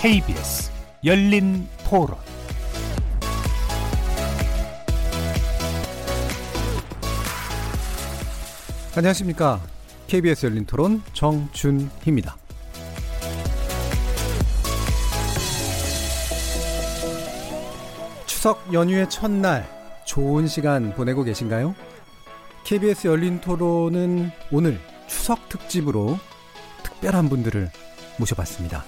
KBS 열린 토론 안녕하십니까. KBS 열린 토론 정준희입니다. 추석 연휴의 첫날 좋은 시간 보내고 계신가요? KBS 열린 토론은 오늘 추석 특집으로 특별한 분들을 모셔봤습니다.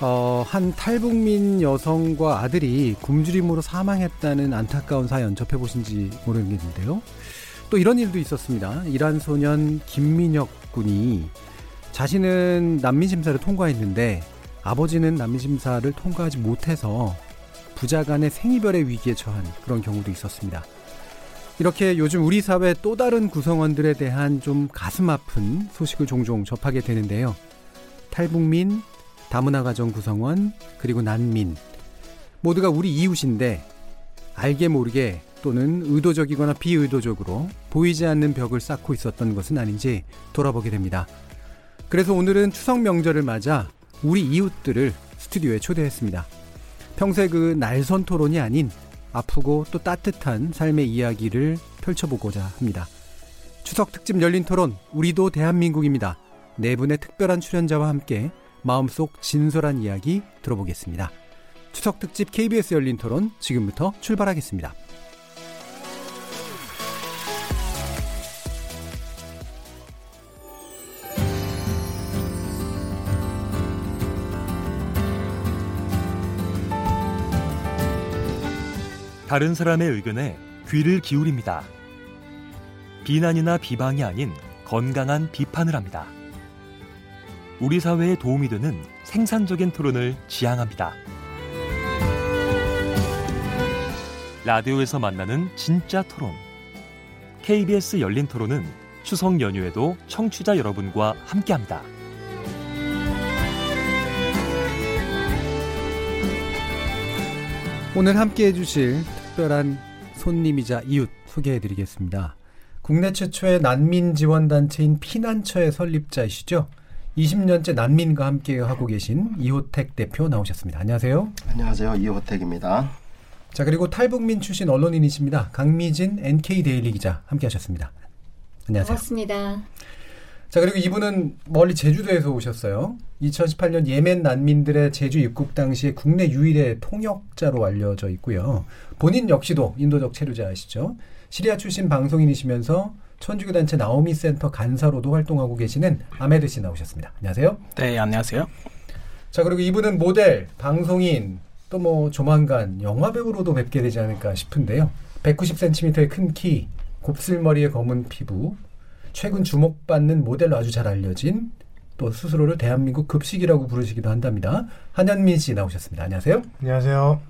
어, 한 탈북민 여성과 아들이 굶주림으로 사망했다는 안타까운 사연 접해보신지 모르겠는데요. 또 이런 일도 있었습니다. 이란 소년 김민혁 군이 자신은 난민 심사를 통과했는데 아버지는 난민 심사를 통과하지 못해서 부자 간의 생이별의 위기에 처한 그런 경우도 있었습니다. 이렇게 요즘 우리 사회 또 다른 구성원들에 대한 좀 가슴 아픈 소식을 종종 접하게 되는데요. 탈북민, 다문화 가정 구성원, 그리고 난민. 모두가 우리 이웃인데 알게 모르게 또는 의도적이거나 비의도적으로 보이지 않는 벽을 쌓고 있었던 것은 아닌지 돌아보게 됩니다. 그래서 오늘은 추석 명절을 맞아 우리 이웃들을 스튜디오에 초대했습니다. 평소에 그 날선 토론이 아닌 아프고 또 따뜻한 삶의 이야기를 펼쳐보고자 합니다. 추석 특집 열린 토론, 우리도 대한민국입니다. 네 분의 특별한 출연자와 함께 마음속 진솔한 이야기 들어보겠습니다. 추석 특집 KBS 열린 토론 지금부터 출발하겠습니다. 다른 사람의 의견에 귀를 기울입니다. 비난이나 비방이 아닌 건강한 비판을 합니다. 우리 사회에 도움이 되는 생산적인 토론을 지향합니다. 라디오에서 만나는 진짜 토론. KBS 열린 토론은 추석 연휴에도 청취자 여러분과 함께합니다. 오늘 함께 해주실 특별한 손님이자 이웃 소개해드리겠습니다. 국내 최초의 난민 지원 단체인 피난처의 설립자이시죠. 20년째 난민과 함께 하고 계신 이호택 대표 나오셨습니다. 안녕하세요. 안녕하세요. 이호택입니다. 자 그리고 탈북민 출신 언론인이십니다. 강미진 NK Daily 기자 함께 하셨습니다. 안녕하세요. 반갑습니다. 자 그리고 이분은 멀리 제주도에서 오셨어요. 2018년 예멘 난민들의 제주 입국 당시에 국내 유일의 통역자로 알려져 있고요. 본인 역시도 인도적 체류자이시죠. 시리아 출신 방송인이시면서 천주교 단체 나오미 센터 간사로도 활동하고 계시는 아메드 씨 나오셨습니다. 안녕하세요. 네, 안녕하세요. 자 그리고 이분은 모델, 방송인, 또 뭐 조만간 영화 배우로도 뵙게 되지 않을까 싶은데요. 190cm의 큰 키, 곱슬머리의 검은 피부, 최근 주목받는 모델로 아주 잘 알려진 또 스스로를 대한민국 급식이라고 부르시기도 한답니다. 한현민 씨 나오셨습니다. 안녕하세요. 안녕하세요.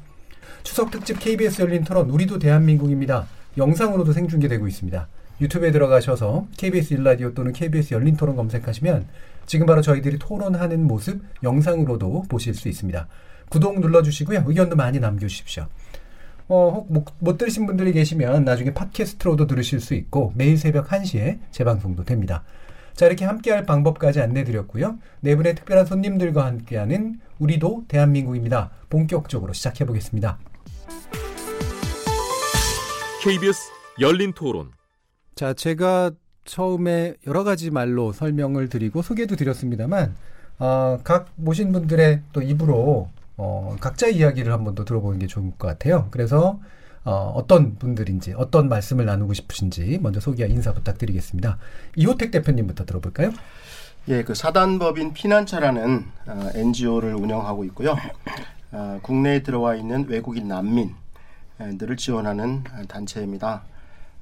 추석 특집 KBS 열린 토론 우리도 대한민국입니다. 영상으로도 생중계되고 있습니다. 유튜브에 들어가셔서 KBS 일라디오 또는 KBS 열린 토론 검색하시면 지금 바로 저희들이 토론하는 모습 영상으로도 보실 수 있습니다. 구독 눌러주시고요. 의견도 많이 남겨주십시오. 어, 혹 못, 못 들으신 분들이 계시면 나중에 팟캐스트로도 들으실 수 있고 매일 새벽 1시에 재방송도 됩니다. 자 이렇게 함께할 방법까지 안내드렸고요. 네 분의 특별한 손님들과 함께하는 우리도 대한민국입니다. 본격적으로 시작해 보겠습니다. KBS 열린 토론. 자 제가 처음에 여러 가지 말로 설명을 드리고 소개도 드렸습니다만 어, 각 모신 분들의 또 입으로 어, 각자 이야기를 한번 더 들어보는 게 좋을 것 같아요. 그래서 어, 어떤 분들인지 어떤 말씀을 나누고 싶으신지 먼저 소개 인사 부탁드리겠습니다. 이호택 대표님부터 들어볼까요? 예, 그 사단법인 피난처라는 어, NGO를 운영하고 있고요. 어, 국내에 들어와 있는 외국인 난민들을 지원하는 단체입니다.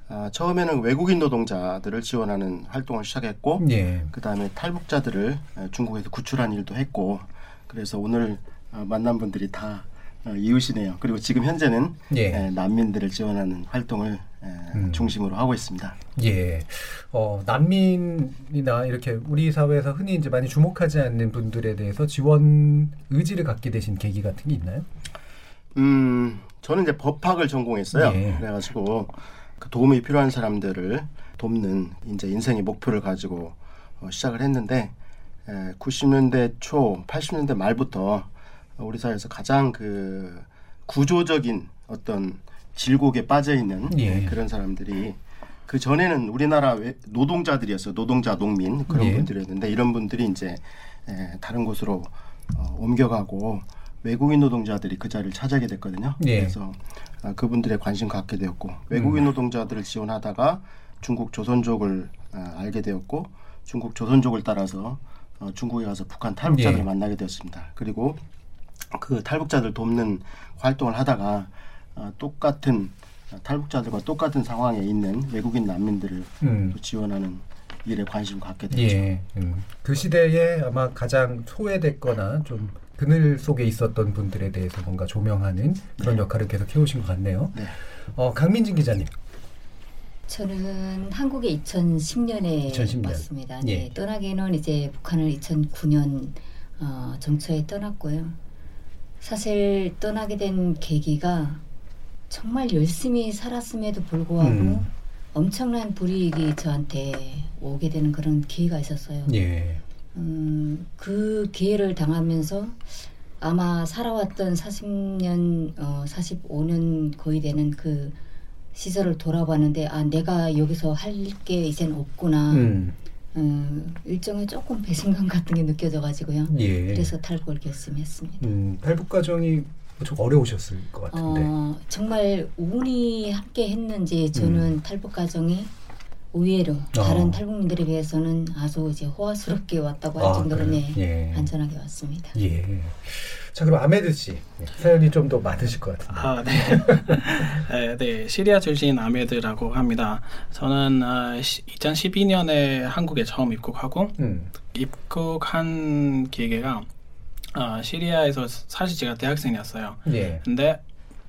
어, 처음에는 외국인 노동자들을 지원하는 활동을 시작했고, 예. 그 다음에 탈북자들을 중국에서 구출한 일도 했고, 그래서 오늘 어, 만난 분들이 다 어, 이웃이네요. 그리고 지금 현재는 예. 에, 난민들을 지원하는 활동을 에, 음. 중심으로 하고 있습니다. 예. 어, 난민이나 이렇게 우리 사회에서 흔히 이제 많이 주목하지 않는 분들에 대해서 지원 의지를 갖게 되신 계기 같은 게 있나요? 음, 저는 이제 법학을 전공했어요. 예. 그래가지고 그 도움이 필요한 사람들을 돕는 이제 인생의 목표를 가지고 어, 시작을 했는데 에, 90년대 초, 80년대 말부터 우리 사회에서 가장 그 구조적인 어떤 질곡에 빠져 있는 예. 그런 사람들이 그 전에는 우리나라 외- 노동자들이었어요. 노동자, 농민 그런 예. 분들이었는데 이런 분들이 이제 에, 다른 곳으로 어, 옮겨가고 외국인 노동자들이 그 자리를 차지하게 됐거든요. 예. 그래서 아, 그분들의 관심 갖게 되었고 음. 외국인 노동자들을 지원하다가 중국 조선족을 아, 알게 되었고 중국 조선족을 따라서 어, 중국에 가서 북한 탈북자들을 예. 만나게 되었습니다. 그리고 그 탈북자들 돕는 활동을 하다가 어, 똑같은 어, 탈북자들과 똑같은 상황에 있는 외국인 난민들을 음. 또 지원하는 일에 관심 갖게 되죠. 예. 음. 그 시대에 아마 가장 소외됐거나 좀 그늘 속에 있었던 분들에 대해서 뭔가 조명하는 그런 역할을 계속 해오신 것 같네요. 네. 어, 강민진 기자님. 저는 한국에 2010년에 2010년. 왔습니다. 예. 네, 떠나기는 이제 북한을 2009년 어, 정초에 떠났고요. 사실 떠나게 된 계기가 정말 열심히 살았음에도 불구하고 음. 엄청난 불이익이 저한테 오게 되는 그런 기회가 있었어요. 예. 음, 그 기회를 당하면서 아마 살아왔던 40년, 어, 45년 거의 되는 그 시절을 돌아봤는데, 아, 내가 여기서 할 게 이젠 없구나. 음. 음, 일종의 조금 배신감 같은 게 느껴져가지고요. 예. 그래서 탈북을 결심했습니다. 음, 탈북 과정이 좀 어려우셨을 것 같은데. 어, 정말 운이 함께 했는지 저는 탈북 과정이 의외로 다른 어. 탈북민들에 비해서는 아주 이제 호화스럽게 왔다고 할 아, 정도로? 네, 예. 안전하게 왔습니다. 예. 자, 그럼 아메드 씨. 네, 사연이 좀 더 많으실 것 같은데. 아, 네. 네, 네. 시리아 출신 아메드라고 합니다. 저는 어, 2012년에 한국에 처음 입국하고 음. 입국한 기계가 어, 시리아에서 사실 제가 대학생이었어요. 예. 근데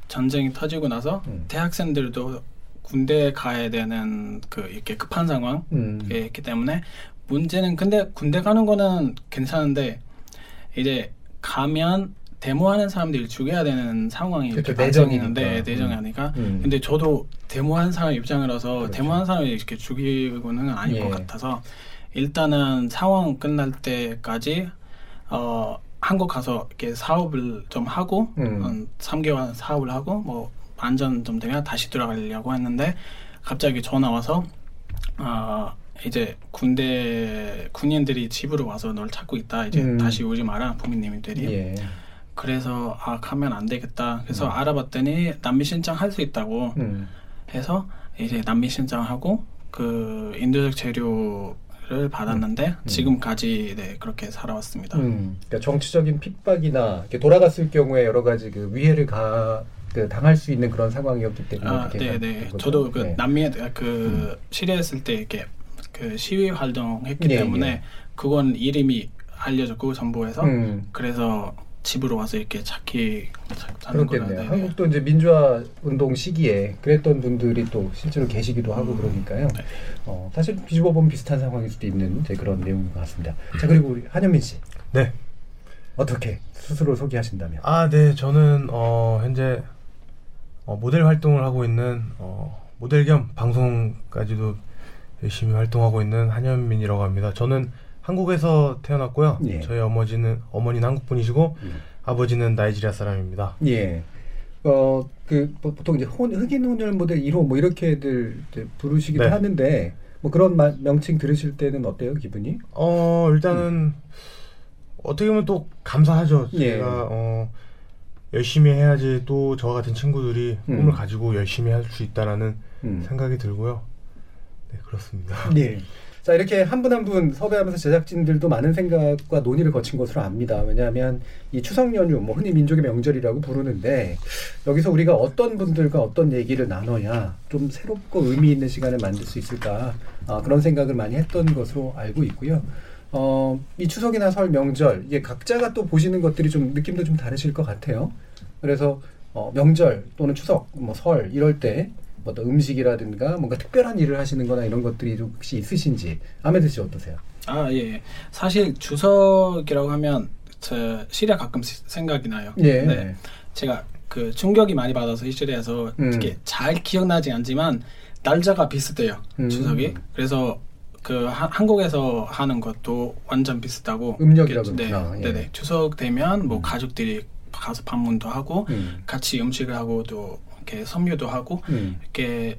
전쟁이 터지고 나서 음. 대학생들도 군대에 가야 되는 그 이렇게 급한 상황이 음. 있기 때문에 문제는 근데 군대 가는 거는 괜찮은데 이제 가면 데모하는 사람들이 죽여야 되는 상황이 그렇죠. 이렇게. 발생했는데 음. 내정이니까 음. 근데 저도 데모한 사람 입장이라서 그렇죠. 데모한 사람이 이렇게 죽이고는 아닐 예. 것 같아서 일단은 상황 끝날 때까지 어 한국 가서 이렇게 사업을 좀 하고 음. 한 3개월 사업을 하고 뭐 안전 좀 되면 다시 들어가려고 했는데 갑자기 전화 와서 어 이제 군대 군인들이 집으로 와서 널 찾고 있다 이제 음. 다시 오지 마라 부모님들이 예. 그래서 아 가면 안 되겠다 그래서 음. 알아봤더니 난민 신청 할 수 있다고 음. 해서 이제 난민 신청하고 그 인도적 재료 를 받았는데 지금까지 네 그렇게 살아왔습니다. 음. 그러니까 정치적인 핍박이나 돌아갔을 경우에 여러 가지 그 위해를 가, 그 당할 수 있는 그런 상황이었기 때문에 아, 그렇게 네, 간 네. 저도 그 네. 남미에 그 시리아 있을 때 이렇게 그 시위 활동했기 예, 때문에 예. 그건 이름이 알려졌고 정부에서 음. 그래서 집으로 와서 이렇게 찾기. 그렇겠네요. 네. 한국도 이제 민주화 운동 시기에 그랬던 분들이 또 실제로 계시기도 하고 음. 그러니까요. 네. 어, 사실 뒤집어 보면 비슷한 상황일 수도 있는 이제 그런 내용인 것 같습니다. 자 그리고 우리 한현민 씨 네. 어떻게 스스로 소개하신다면? 아, 네. 저는 어, 현재 어, 모델 활동을 하고 있는 어, 모델 겸 방송까지도 열심히 활동하고 있는 한현민이라고 합니다. 저는 한국에서 태어났고요. 예. 저희 어머니는 어머니는 한국 분이시고 음. 아버지는 나이지리아 사람입니다. 예. 어, 그 보- 보통 이제 혼, 흑인 혼혈 모델 1호 뭐 이렇게들 부르시기도 네. 하는데 뭐 그런 마- 명칭 들으실 때는 어때요 기분이? 어, 일단은 어떻게 보면 또 감사하죠. 예. 제가 어, 열심히 해야지 또 저와 같은 친구들이 음. 꿈을 가지고 열심히 할 수 있다라는 음. 생각이 들고요. 네, 그렇습니다. 예. 자 이렇게 한분 한 분 섭외하면서 제작진들도 많은 생각과 논의를 거친 것으로 압니다. 왜냐하면 이 추석 연휴, 뭐 흔히 민족의 명절이라고 부르는데 여기서 우리가 어떤 분들과 어떤 얘기를 나눠야 좀 새롭고 의미 있는 시간을 만들 수 있을까 아, 그런 생각을 많이 했던 것으로 알고 있고요. 어, 이 추석이나 설 명절 이게 각자가 또 보시는 것들이 좀 느낌도 좀 다르실 것 같아요. 그래서 어, 명절 또는 추석, 뭐 설 이럴 때뭐 어떤 음식이라든가 뭔가 특별한 일을 하시는거나 이런 것들이 좀 혹시 있으신지 아메드 씨 어떠세요? 아 예. 사실 주석이라고 하면 저 시리아 가끔 시- 생각이 나요. 예. 네. 제가 그 충격이 많이 받아서 시리아에서 음. 이렇게 잘 기억나지 않지만 날짜가 비슷해요. 음. 추석이. 그래서 그 하- 한국에서 하는 것도 완전 비슷하고 음력이라고 네, 그러구나. 예. 네네. 추석 되면 뭐 음. 가족들이 가서 방문도 하고 음. 같이 음식을 하고 또 이렇게 섬유도 하고 음. 이렇게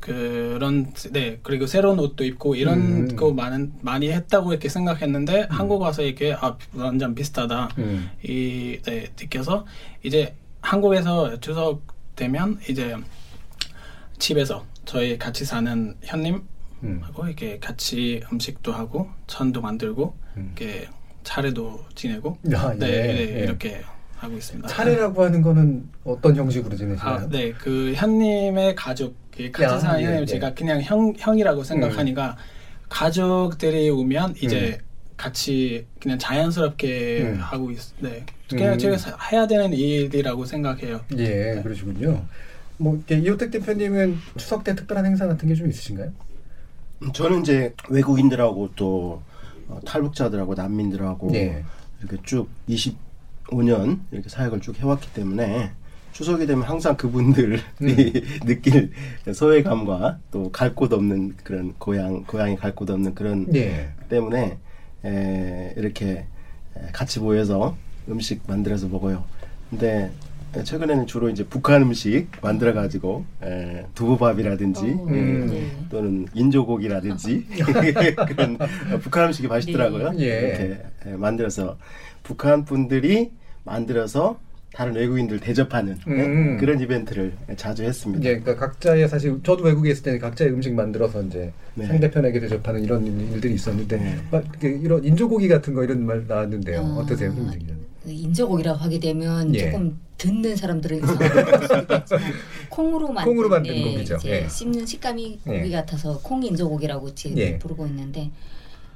그런 네 그리고 새로운 옷도 입고 이런 음. 거 많은 많이 했다고 이렇게 생각했는데 한국 와서 이게 아 완전 비슷하다 음. 이 네, 느껴서 이제 한국에서 추석 되면 이제 집에서 저희 같이 사는 현님 음. 하고 이렇게 같이 음식도 하고 전도 만들고 음. 이렇게 차례도 지내고 야, 네, 예, 네, 예. 이렇게 하고 있습니다. 차례라고 하는 거는 어떤 형식으로 지내시나요? 아, 네, 그 현님의 가족, 이 같이 야, 사는 예, 예. 제가 그냥 형 형이라고 생각하니까 가족들이 오면 이제 같이 그냥 자연스럽게 음. 하고 있, 네, 그냥 음. 제가 사- 해야 되는 일이라고 생각해요. 예, 그러시군요. 뭐 이렇게 이호택 대표님은 추석 때 특별한 행사 같은 게 좀 있으신가요? 저는 이제 외국인들하고 또 어, 탈북자들하고 난민들하고 예. 이렇게 쭉 25년 이렇게 사역을 쭉 해왔기 때문에 추석이 되면 항상 그분들이 느낄 소외감과 또 갈 곳 없는 그런 고향 고향이 갈 곳 없는 그런 예. 때문에 에, 이렇게 에, 같이 모여서 음식 만들어서 먹어요. 근데 에, 최근에는 주로 이제 북한 음식 만들어 가지고 두부밥이라든지 어, 음. 네. 또는 인조고기라든지 그런 북한 음식이 맛있더라고요. 네. 예. 이렇게 에, 만들어서 북한 분들이 만들어서 다른 외국인들 대접하는 예, 음. 그런 이벤트를 자주 했습니다. 이제 그러니까 각자의 사실 저도 외국에 있을 때는 각자의 음식 만들어서 이제 네. 상대편에게 대접하는 이런 일들이 있었는데 네. 막 이런 인조고기 같은 거 이런 말 나왔는데요. 아, 어떠세요, 선생님? 그 인조고기라고 하게 되면 예. 조금 듣는 사람들은 콩으로 만든, 콩으로 만든 예, 고기죠. 예. 씹는 식감이 예. 고기 같아서 콩 인조고기라고 지금 예. 부르고 있는데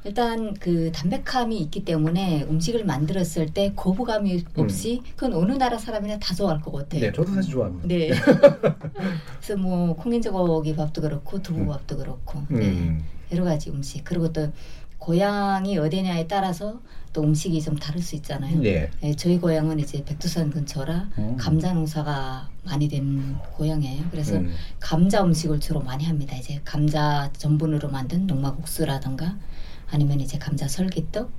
일단 그 담백함이 있기 때문에 음식을 만들었을 때 거부감이 없이 그건 어느 나라 사람이나 다 좋아할 것 같아요. 음. 네, 저도 사실 좋아합니다. 네. 그래서 뭐 콩인조고기 밥도 그렇고 두부밥도 그렇고 네. 음. 여러 가지 음식 그리고 또 고향이 어디냐에 따라서 또 음식이 좀 다를 수 있잖아요. 예. 네, 저희 고향은 이제 백두산 근처라 음. 감자 농사가 많이 된 고향이에요. 그래서 음. 감자 음식을 주로 많이 합니다. 이제 감자 전분으로 만든 농마국수라든가 아니면 이제 감자 설기떡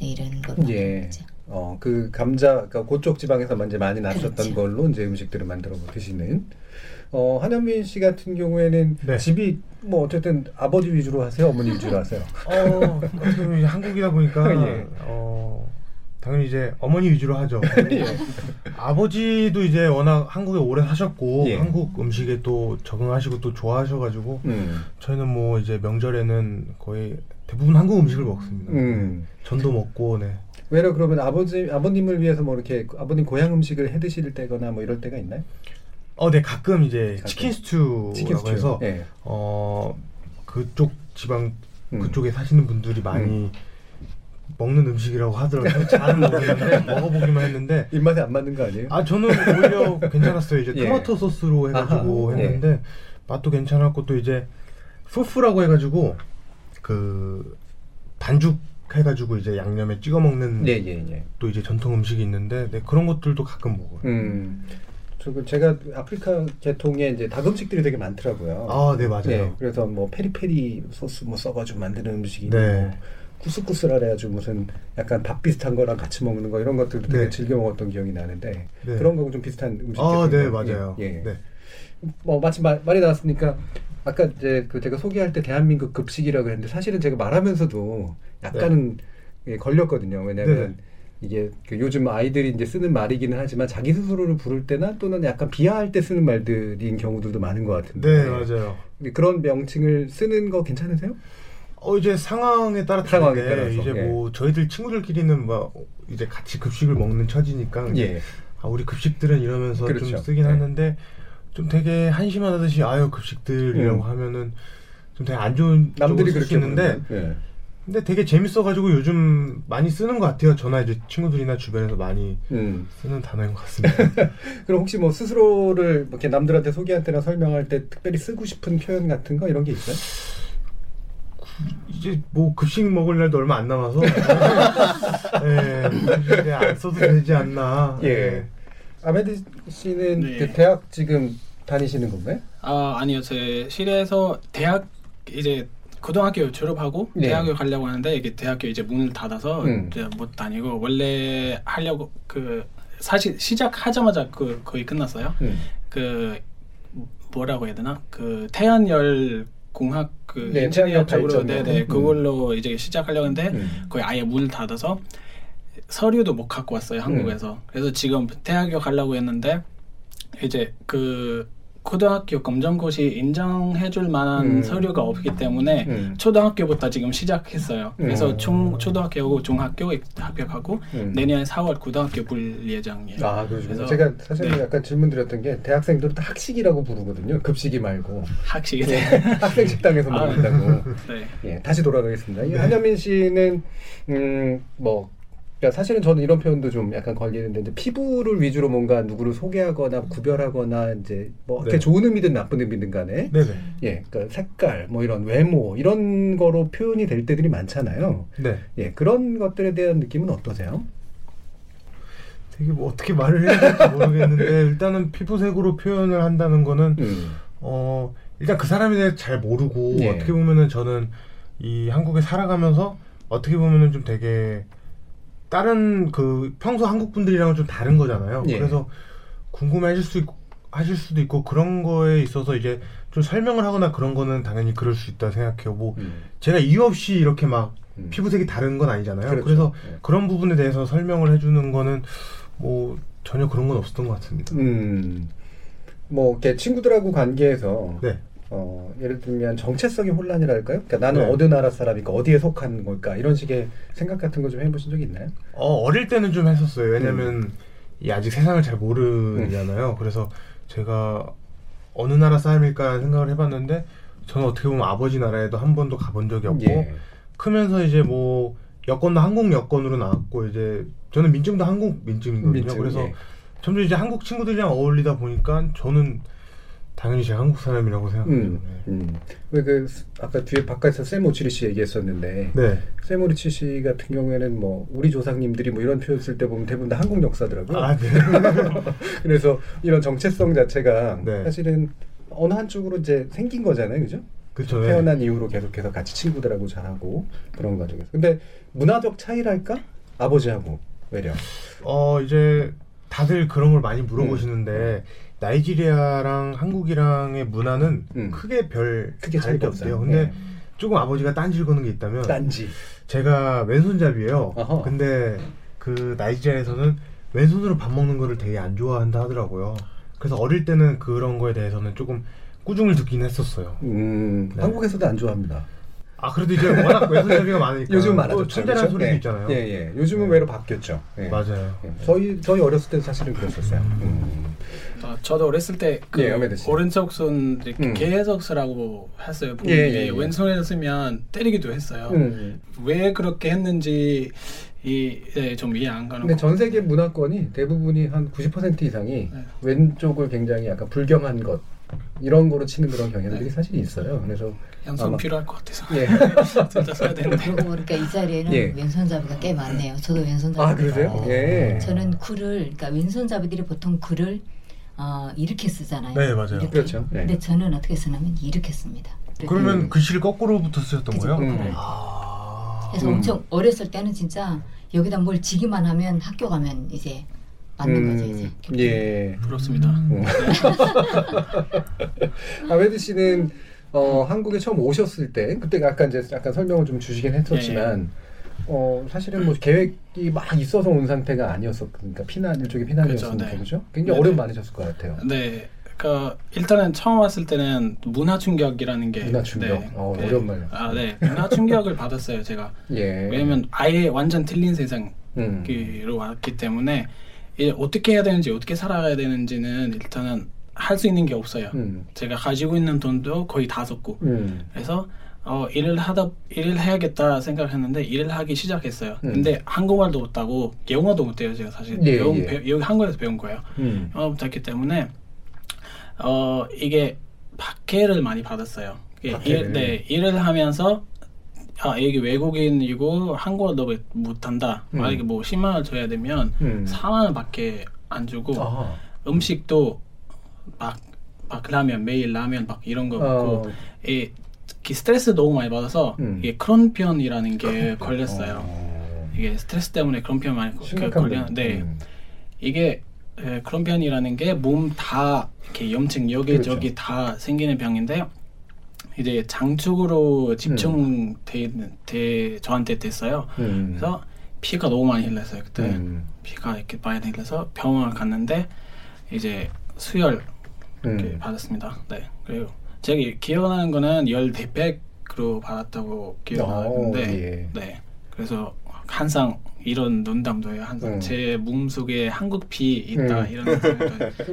네, 이런 걸 예. 만들죠. 어, 그 감자, 그러니까 그쪽 지방에서 이제 많이 나셨던 그렇죠. 걸로 이제 음식들을 만들어 드시는. 어, 한현민 씨 같은 경우에는 네. 집이 뭐 어쨌든 아버지 위주로 하세요, 어머니 위주로 하세요. 어, 한국이다 보니까 예. 어, 당연히 이제 어머니 위주로 하죠. 예. 아버지도 이제 워낙 한국에 오래 사셨고 예. 한국 음식에 또 적응하시고 또 좋아하셔가지고 음. 저희는 뭐 이제 명절에는 거의 대부분 한국 음식을 먹습니다. 음. 전도 먹고 네. 왜냐 그러면 아버지 아버님을 위해서 뭐 이렇게 아버님 고향 음식을 해 드실 때거나 뭐 이럴 때가 있나요? 어, 네 가끔 이제 가끔. 치킨 스튜라고 치킨 스튜. 해서 예. 어 그쪽 지방 음. 그쪽에 사시는 분들이 많이 먹는 음식이라고 하더라고요. 잘은 모르겠는데 먹어보기만 했는데 입맛에 안 맞는 거 아니에요? 아 저는 오히려 괜찮았어요. 이제 예. 토마토 소스로 해가지고 아하, 했는데 맛도 괜찮았고 또 이제 소프라고 해가지고 그 반죽 해가지고 이제 양념에 찍어 먹는 예, 예, 예. 또 이제 전통 음식이 있는데 네, 그런 것들도 가끔 먹어요. 음. 저그 제가 아프리카 계통에 이제 닭 음식들이 되게 많더라고요. 아, 네 맞아요. 네, 그래서 뭐 페리페리 소스 뭐 써가지고 만드는 음식이 네. 뭐 해가지고 무슨 약간 밥 비슷한 거랑 같이 먹는 거 이런 것들도 되게 네. 즐겨 먹었던 기억이 나는데 네. 그런 거하고 좀 비슷한 음식. 아, 네 계통인가요? 맞아요. 예. 예. 네. 뭐 마침 말, 말이 나왔으니까 아까 이제 그 제가 소개할 때 대한민국 급식이라고 했는데 사실은 제가 말하면서도 약간은 예, 걸렸거든요. 왜냐하면 네네. 이게 그 요즘 아이들이 이제 쓰는 말이기는 하지만 자기 스스로를 부를 때나 또는 약간 비하할 때 쓰는 말들인 경우들도 많은 것 같은데. 네 맞아요. 그런 명칭을 쓰는 거 괜찮으세요? 어 이제 상황에 따라 상황에 따라서, 이제 예. 뭐 저희들 친구들끼리는 뭐 이제 같이 급식을 먹는 처지니까 이제 예. 아 우리 급식들은 이러면서 그렇죠. 좀 쓰긴 네. 하는데 좀 되게 한심하듯이 아유 급식들이라고 음. 하면은 좀 되게 안 좋은 남들이 그렇게 수 있는데 예. 근데 되게 재밌어가지고 요즘 많이 쓰는 것 같아요. 저나 이제 친구들이나 주변에서 많이 음. 쓰는 단어인 것 같습니다. 그럼 혹시 뭐 스스로를 이렇게 남들한테 소개할 때나 설명할 때 특별히 쓰고 싶은 표현 같은 거 이런 게 있어요? 이제 뭐 급식 먹을 날도 얼마 안 남아서 예, 이제 안 써도 되지 않나. 예. 아메드 씨는 네. 그 대학 지금 다니시는 건가요? 아 아니요 제 실에서 대학 이제 고등학교 졸업하고 네. 대학을 가려고 하는데 이게 대학교 이제 문을 닫아서 음. 이제 못 다니고 원래 하려고 그 사실 시작하자마자 그 거의 끝났어요. 음. 그 뭐라고 해야 되나? 그 태양열 공학 그 네, 태양열 쪽으로. 네네 음. 그걸로 이제 시작하려고 했는데 음. 거의 아예 문을 닫아서 서류도 못 갖고 왔어요 한국에서. 그래서 지금 대학교 가려고 했는데 이제 그 고등학교 검정고시 인정해줄 만한 음. 서류가 없기 때문에 음. 초등학교부터 지금 시작했어요. 그래서 음. 중 초등학교하고 중학교 합격하고 음. 내년 4월 고등학교 볼 예정이에요. 아. 그래서- 제가 사실 네. 약간 질문 드렸던 게 대학생들은 다 학식이라고 부르거든요. 급식이 말고. 학식이 예, 학생 식당에서 아. 먹는다고. 네. 예, 다시 돌아가겠습니다. 이 한현민 씨는 음, 뭐 그러니까 사실은 저는 이런 표현도 좀 약간 걸리는데 이제 피부를 위주로 뭔가 누구를 소개하거나 구별하거나 이제 뭐 그게 네. 좋은 의미든 나쁜 의미든 간에 네네. 예, 그러니까 색깔 뭐 이런 외모 이런 거로 표현이 될 때들이 많잖아요. 네. 예, 그런 것들에 대한 느낌은 어떠세요? 되게 뭐 어떻게 말을 해야 될지 모르겠는데 일단은 피부색으로 표현을 한다는 거는 음. 어 일단 그 사람에 대해 잘 모르고 예. 어떻게 보면은 저는 이 한국에 살아가면서 어떻게 보면은 좀 되게 다른 그 평소 한국 분들이랑은 좀 다른 거잖아요. 예. 그래서 궁금해하실 수 있고 하실 수도 있고 그런 거에 있어서 이제 좀 설명을 하거나 그런 거는 당연히 그럴 수 있다 생각해요. 뭐 음. 제가 이유 없이 이렇게 막 음. 피부색이 다른 건 아니잖아요. 그렇죠. 그래서 예. 그런 부분에 대해서 설명을 해주는 거는 뭐 전혀 그런 건 없었던 것 같습니다. 음. 뭐 이렇게 친구들하고 관계에서 네. 어, 예를 들면 정체성의 혼란이랄까요? 그러니까 나는 네. 어느 나라 사람이니까 어디에 속한 걸까? 이런 식의 생각 같은 거 좀 해보신 적 있나요? 어, 어릴 때는 좀 했었어요. 왜냐면 음. 이 아직 세상을 잘 모르잖아요. 그래서 제가 어느 나라 사람일까 생각을 해봤는데 저는 어떻게 보면 아버지 나라에도 한 번도 가본 적이 없고 예. 크면서 이제 뭐 여권도 한국 여권으로 나왔고 이제 저는 민증도 한국 민증이거든요. 민증, 그래서 예. 점점 이제 한국 친구들이랑 어울리다 보니까 저는 당연히 제가 한국 사람이라고 생각해요. 음, 음. 왜그 아까 뒤에 바깥에서 세모치리 씨 얘기했었는데 네. 세모리치 씨 같은 경우에는 뭐 우리 조상님들이 뭐 이런 표현 쓸 때 보면 대부분 다 한국 역사더라고요. 아, 네. 그래서 이런 정체성 자체가 네. 사실은 어느 한쪽으로 이제 생긴 거잖아요, 그죠? 그쵸. 네. 태어난 이후로 계속해서 같이 친구들하고 자라고 그런 과정에서. 근데 문화적 차이랄까? 아버지하고 외려. 어 이제 다들 그런 걸 많이 물어보시는데 음. 나이지리아랑 한국이랑의 문화는 음. 크게 별 크게 다를 게. 없어요. 근데 네. 조금 아버지가 딴질 거는 게 있다면 딴지. 제가 왼손잡이에요. 어허. 근데 그 나이지리아에서는 왼손으로 밥 먹는 거를 되게 안 좋아한다 하더라고요. 그래서 어릴 때는 그런 거에 대해서는 조금 꾸중을 듣긴 했었어요. 음, 네. 한국에서도 안 좋아합니다. 아 그래도 이제 워낙 왼손잡이가 많으니까 요즘 또 많아졌죠. 친절한 그렇죠? 소리도 예. 있잖아요. 예, 예. 요즘은 네. 외로 바뀌었죠. 예. 맞아요. 예. 저희 저희 어렸을 때 사실은 그랬었어요. 음. 어, 저도 어렸을 때그 예. 오른쪽 손 이렇게 음. 계속 쓰라고 했어요. 예, 예, 예. 왼손에 쓰면 때리기도 했어요. 음. 왜 그렇게 했는지 이, 예, 좀 이해 안 가는 근데 거. 전 세계 문화권이 대부분이 한 90% 이상이 네. 왼쪽을 굉장히 약간 불경한 것 이런 거로 치는 그런 경향들이 네. 사실 있어요. 그래서 양손 아마- 필요할 것 같아서 예. 진짜 써야 되는데. 그러고 보니까 이 자리에는 예. 왼손잡이가 꽤 많네요. 저도 왼손잡이. 아 그러세요? 예. 저는 글을 그러니까 왼손잡이들이 보통 글을 어, 이렇게 쓰잖아요. 네, 맞아요. 이렇게. 그렇죠. 네. 근데 저는 어떻게 쓰냐면 이렇게 씁니다. 그러면 음. 글씨를 거꾸로부터 쓰셨던 그죠. 거예요? 음. 아. 그래서 음. 엄청 어렸을 때는 진짜 여기다 뭘 지기만 하면 학교 가면 이제 맞는 거죠 이제. 음, 예. 부럽습니다. 음. 아베드 씨는 어, 한국에 처음 오셨을 때 그때 아까 이제 약간 설명을 좀 주시긴 했었지만 어, 사실은 뭐 계획이 막 있어서 온 상태가 아니었었 그러니까 피난 일종의 피난이었으니까 그렇죠, 네. 그죠? 굉장히 네, 어려움 네. 많으셨을 것 같아요. 네. 그 일단은 처음 왔을 때는 문화 충격이라는 게 문화 충격. 네. 어, 네. 어려운 말. 아, 네. 문화 충격을 받았어요, 제가. 예. 왜냐면 아예 완전 틀린 세상으로 음. 왔기 때문에 이제 어떻게 해야 되는지 어떻게 살아가야 되는지는 일단은 할 수 있는 게 없어요. 음. 제가 가지고 있는 돈도 거의 다 썼고 음. 그래서 어, 일을 하다 일을 해야겠다 생각했는데 일을 하기 시작했어요. 음. 근데 한국말도 못하고 영어도 못해요. 제가 사실 예, 배운, 예. 배- 여기 한국에서 배운 거예요. 음. 영어 못했기 때문에 어 이게 박해를 많이 받았어요. 일, 네 일을 하면서 아 이게 외국인이고 한국어도 못- 못한다. 음. 만약에 뭐 10만 원 줘야 되면 음. 4만 원밖에 안 주고 아. 음식도 막, 막 라면 매일 라면 막 이런 거 먹고 어. 이, 이 스트레스 너무 많이 받아서 음. 이게 크론편이라는 게 걸렸어요. 어. 이게 스트레스 때문에 크론편 많이 걸려. 거. 네. 음. 이게 에, 그런 병이라는 게 몸 다 이렇게 염증 여기저기 그렇죠. 다 생기는 병인데 이제 장축으로 집중돼 있는 돼 저한테 됐어요. 음. 그래서 피가 너무 많이 흘렀어요 그때 음. 피가 이렇게 많이 흘러서 병원을 갔는데 이제 수혈 이렇게 음. 받았습니다. 네 그리고 제가 기억나는 거는 열 대백으로 받았다고 기억나는데 어, 예. 네 그래서 항상 이런 농담도 해요. 항상 음. 제 몸속에 한국 피 있다 음. 이런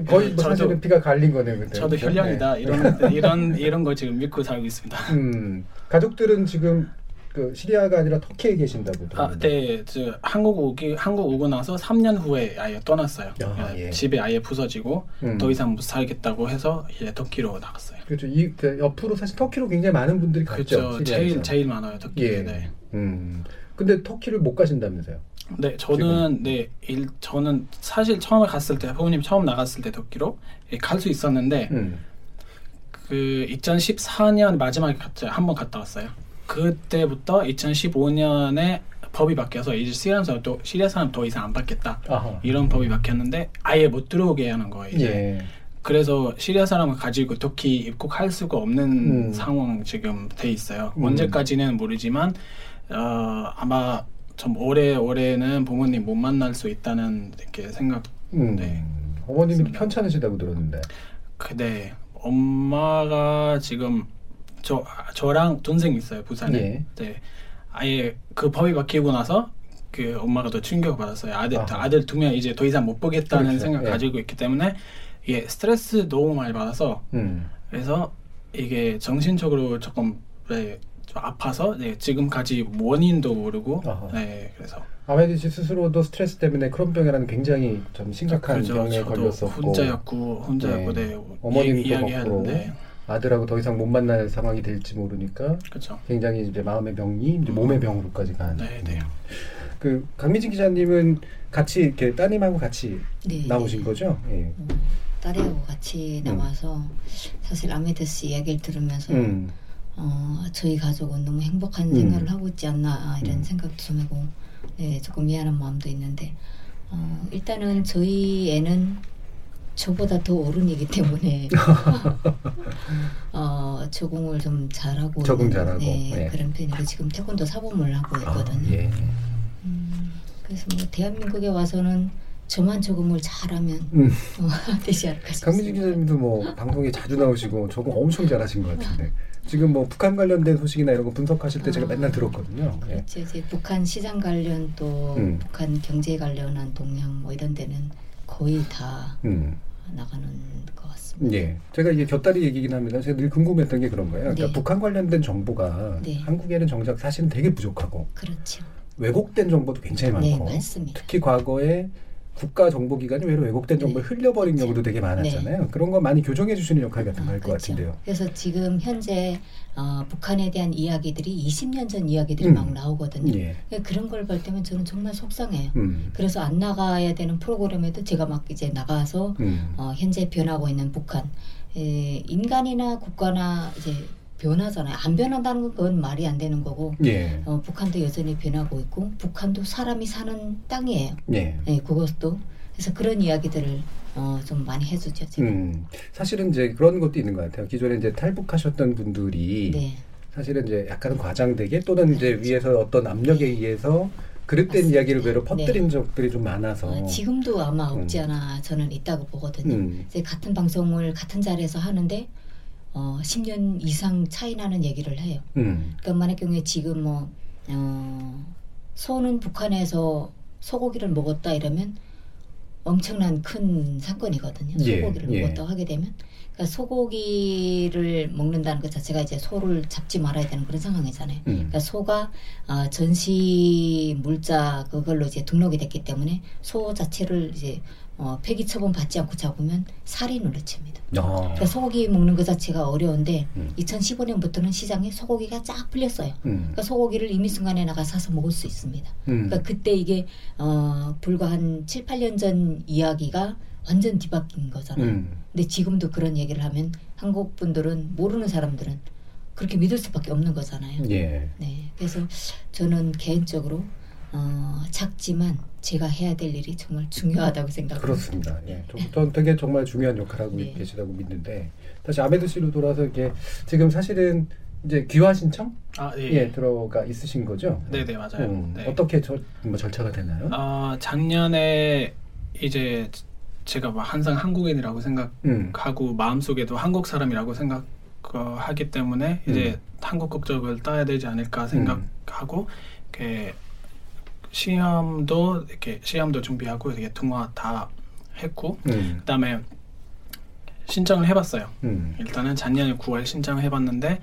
거의 뭐 저도- 피가 갈린 거네 그때. 저도 그죠? 혈량이다 네. 이런 이런 이런 거 지금 믿고 살고 있습니다. 음. 가족들은 지금 그 시리아가 아니라 터키에 계신다고 아. 네, 저 한국 오기 한국 오고 나서 3년 후에 아예 떠났어요. 아, 예, 예. 집에 아예 부서지고 음. 더 이상 못 살겠다고 해서 이제 터키로 나갔어요. 그렇죠. 이 그, 옆으로 사실 터키로 굉장히 많은 분들이 갔죠. 그렇죠. 제일 제일 많아요 터키. 예. 네. 음. 근데 터키를 못 가신다면서요? 네, 저는 네, 일, 저는 사실 처음에 갔을 때 부모님 처음 나갔을 때 터키로 예, 갈수 있었는데 음. 그 2014년 마지막에 갔죠. 한 번 갔다 왔어요. 그때부터 2015년에 법이 바뀌어서 이제 시리아 사람 또 시리아 사람 더 이상 안 받겠다. 아하. 이런 법이 바뀌었는데 아예 못 들어오게 하는 거예요. 이제. 예. 그래서 시리아 사람을 가지고 터키 입국할 수가 없는 음. 상황 지금 돼 있어요. 음. 언제까지는 모르지만 어, 아마 좀 오래 오래는 부모님 못 만날 수 있다는 이렇게 생각. 음. 네. 어머님이. 편찮으시다고 들었는데. 그네 엄마가 지금 저 저랑 동생 있어요 부산에. 예. 네. 아예 그 법이 바뀌고 나서 그 엄마가 더 충격 을 받았어요. 아들 아하. 아들 두 명 이제 더 이상 못 보겠다는 그렇죠. 생각 예. 가지고 있기 때문에 이게 스트레스 너무 많이 받아서 음. 그래서 이게 정신적으로 조금 네, 좀 아파서 네, 지금까지 원인도 모르고 아하. 네 그래서 아메디 씨 스스로도 스트레스 때문에 크론병이라는 굉장히 좀 심각한 그죠. 병에 저도 걸렸었고 혼자였고 혼자였고 네. 네, 어머님도 이야기하는데 아들하고 더 이상 못 만날 상황이 될지 모르니까 그렇죠. 굉장히 이제 마음의 병이 이제 몸의 병으로까지 간. 네, 네. 그 강미진 기자님은 같이 이렇게 따님하고 같이 네. 나오신 거죠? 예. 어, 딸하고 같이 나와서 사실 아메드 씨 이야기를 들으면서 음. 어, 저희 가족은 너무 행복한 음. 생활을 하고 있지 않나 이런 음. 생각도 좀 하고 네, 조금 미안한 마음도 있는데 어, 일단은 저희 애는 저보다 더 어른이기 때문에 어, 적응을 좀 잘하고 적응 있는, 잘하고, 네, 네. 그런 편이고 지금 태권도 사범을 하고 아, 있거든요. 예. 음, 그래서 뭐 대한민국에 와서는 저만 적응을 잘하면 음. 어, 되지 않을까 싶습니다. 기자님도 뭐 방송에 자주 나오시고 적응 엄청 잘하신 것 같은데 지금 뭐 북한 관련된 소식이나 이런 거 분석하실 때 제가 아, 맨날 들었거든요. 예. 그렇죠. 이제 북한 시장 관련 또 음. 북한 경제 관련한 동향 뭐 이런 데는 거의 다 음. 나가는 것 같습니다. 예. 제가 이게 곁다리 얘기긴 합니다. 제가 늘 궁금했던 게 그런 거예요. 그러니까 네. 북한 관련된 정보가 네. 한국에는 정작 사실은 되게 부족하고 그렇죠. 왜곡된 정보도 굉장히 네, 많고 맞습니다. 특히 과거에 국가 정보기관이 외로 왜곡된 정보를 네. 흘려버린 그렇죠. 경우도 되게 많았잖아요. 그런 거 많이 교정해 주시는 역할 같은 거할것 그렇죠. 같은데요. 그래서 지금 현재 어, 북한에 대한 이야기들이 20년 전 이야기들이 음. 막 나오거든요. 예. 그러니까 그런 걸 볼 때면 저는 정말 속상해요. 음. 그래서 안 나가야 되는 프로그램에도 제가 막 이제 나가서 음. 어, 현재 변하고 있는 북한 에, 인간이나 국가나 이제 변하잖아요. 안 변한다는 건 말이 안 되는 거고 예. 어, 북한도 여전히 변하고 있고 북한도 사람이 사는 땅이에요. 예. 네, 그것도 그래서 그런 이야기들을 어, 좀 많이 해주죠. 제가. 음. 사실은 이제 그런 것도 있는 것 같아요. 기존에 이제 탈북하셨던 분들이 네, 사실은 이제 약간 과장되게 또는 이제 그렇죠. 위에서 어떤 압력에 의해서 그릇된 맞습니다. 이야기를 외로 퍼뜨린 네. 적들이 좀 많아서 어, 지금도 아마 없지 않아 저는 있다고 보거든요. 음. 이제 같은 방송을 같은 자리에서 하는데 어, 10년 이상 차이 나는 얘기를 해요. 음. 그러니까 만약 경우에 지금 뭐 어, 소는 북한에서 소고기를 먹었다 이러면 엄청난 큰 사건이거든요. 예, 소고기를 예. 먹었다 하게 되면 그러니까 소고기를 먹는다는 것 자체가 이제 소를 잡지 말아야 되는 그런 상황이잖아요. 음. 그러니까 소가 아, 전시 물자 그걸로 이제 등록이 됐기 때문에 소 자체를 이제 어, 폐기 처분 받지 않고 잡으면 살인으로 칩니다. 아. 그러니까 소고기 먹는 것 자체가 어려운데 음. 2015년부터는 시장에 소고기가 쫙 풀렸어요. 음. 그러니까 소고기를 이미 순간에 나가 사서 먹을 수 있습니다. 음. 그러니까 그때 이게 어, 불과 한 7, 8년 전 이야기가 완전 뒤바뀐 거잖아요. 음. 근데 지금도 그런 얘기를 하면 한국 분들은 모르는 사람들은 그렇게 믿을 수밖에 없는 거잖아요. 예. 네, 그래서 저는 개인적으로 어, 작지만 제가 해야 될 일이 정말 중요하다고 생각합니다. 그렇습니다. 예, 좀, 전 되게 정말 중요한 역할을 하고 네. 계시다고 믿는데 다시 아베드 씨로 돌아서 이게 지금 사실은 이제 귀화 신청 아, 예. 예 들어가 있으신 거죠? 네, 네, 맞아요. 음, 네. 어떻게 저, 뭐 절차가 되나요? 어, 작년에 이제 제가 뭐 항상 한국인이라고 생각하고 음. 마음속에도 한국 사람이라고 생각하기 때문에 이제 한국 국적을 따야 되지 않을까 생각하고 이렇게 시험도 이렇게 시험도 준비하고 이렇게 통화 다 했고 음. 그다음에 신청을 해봤어요. 음. 일단은 작년에 9월 신청을 해봤는데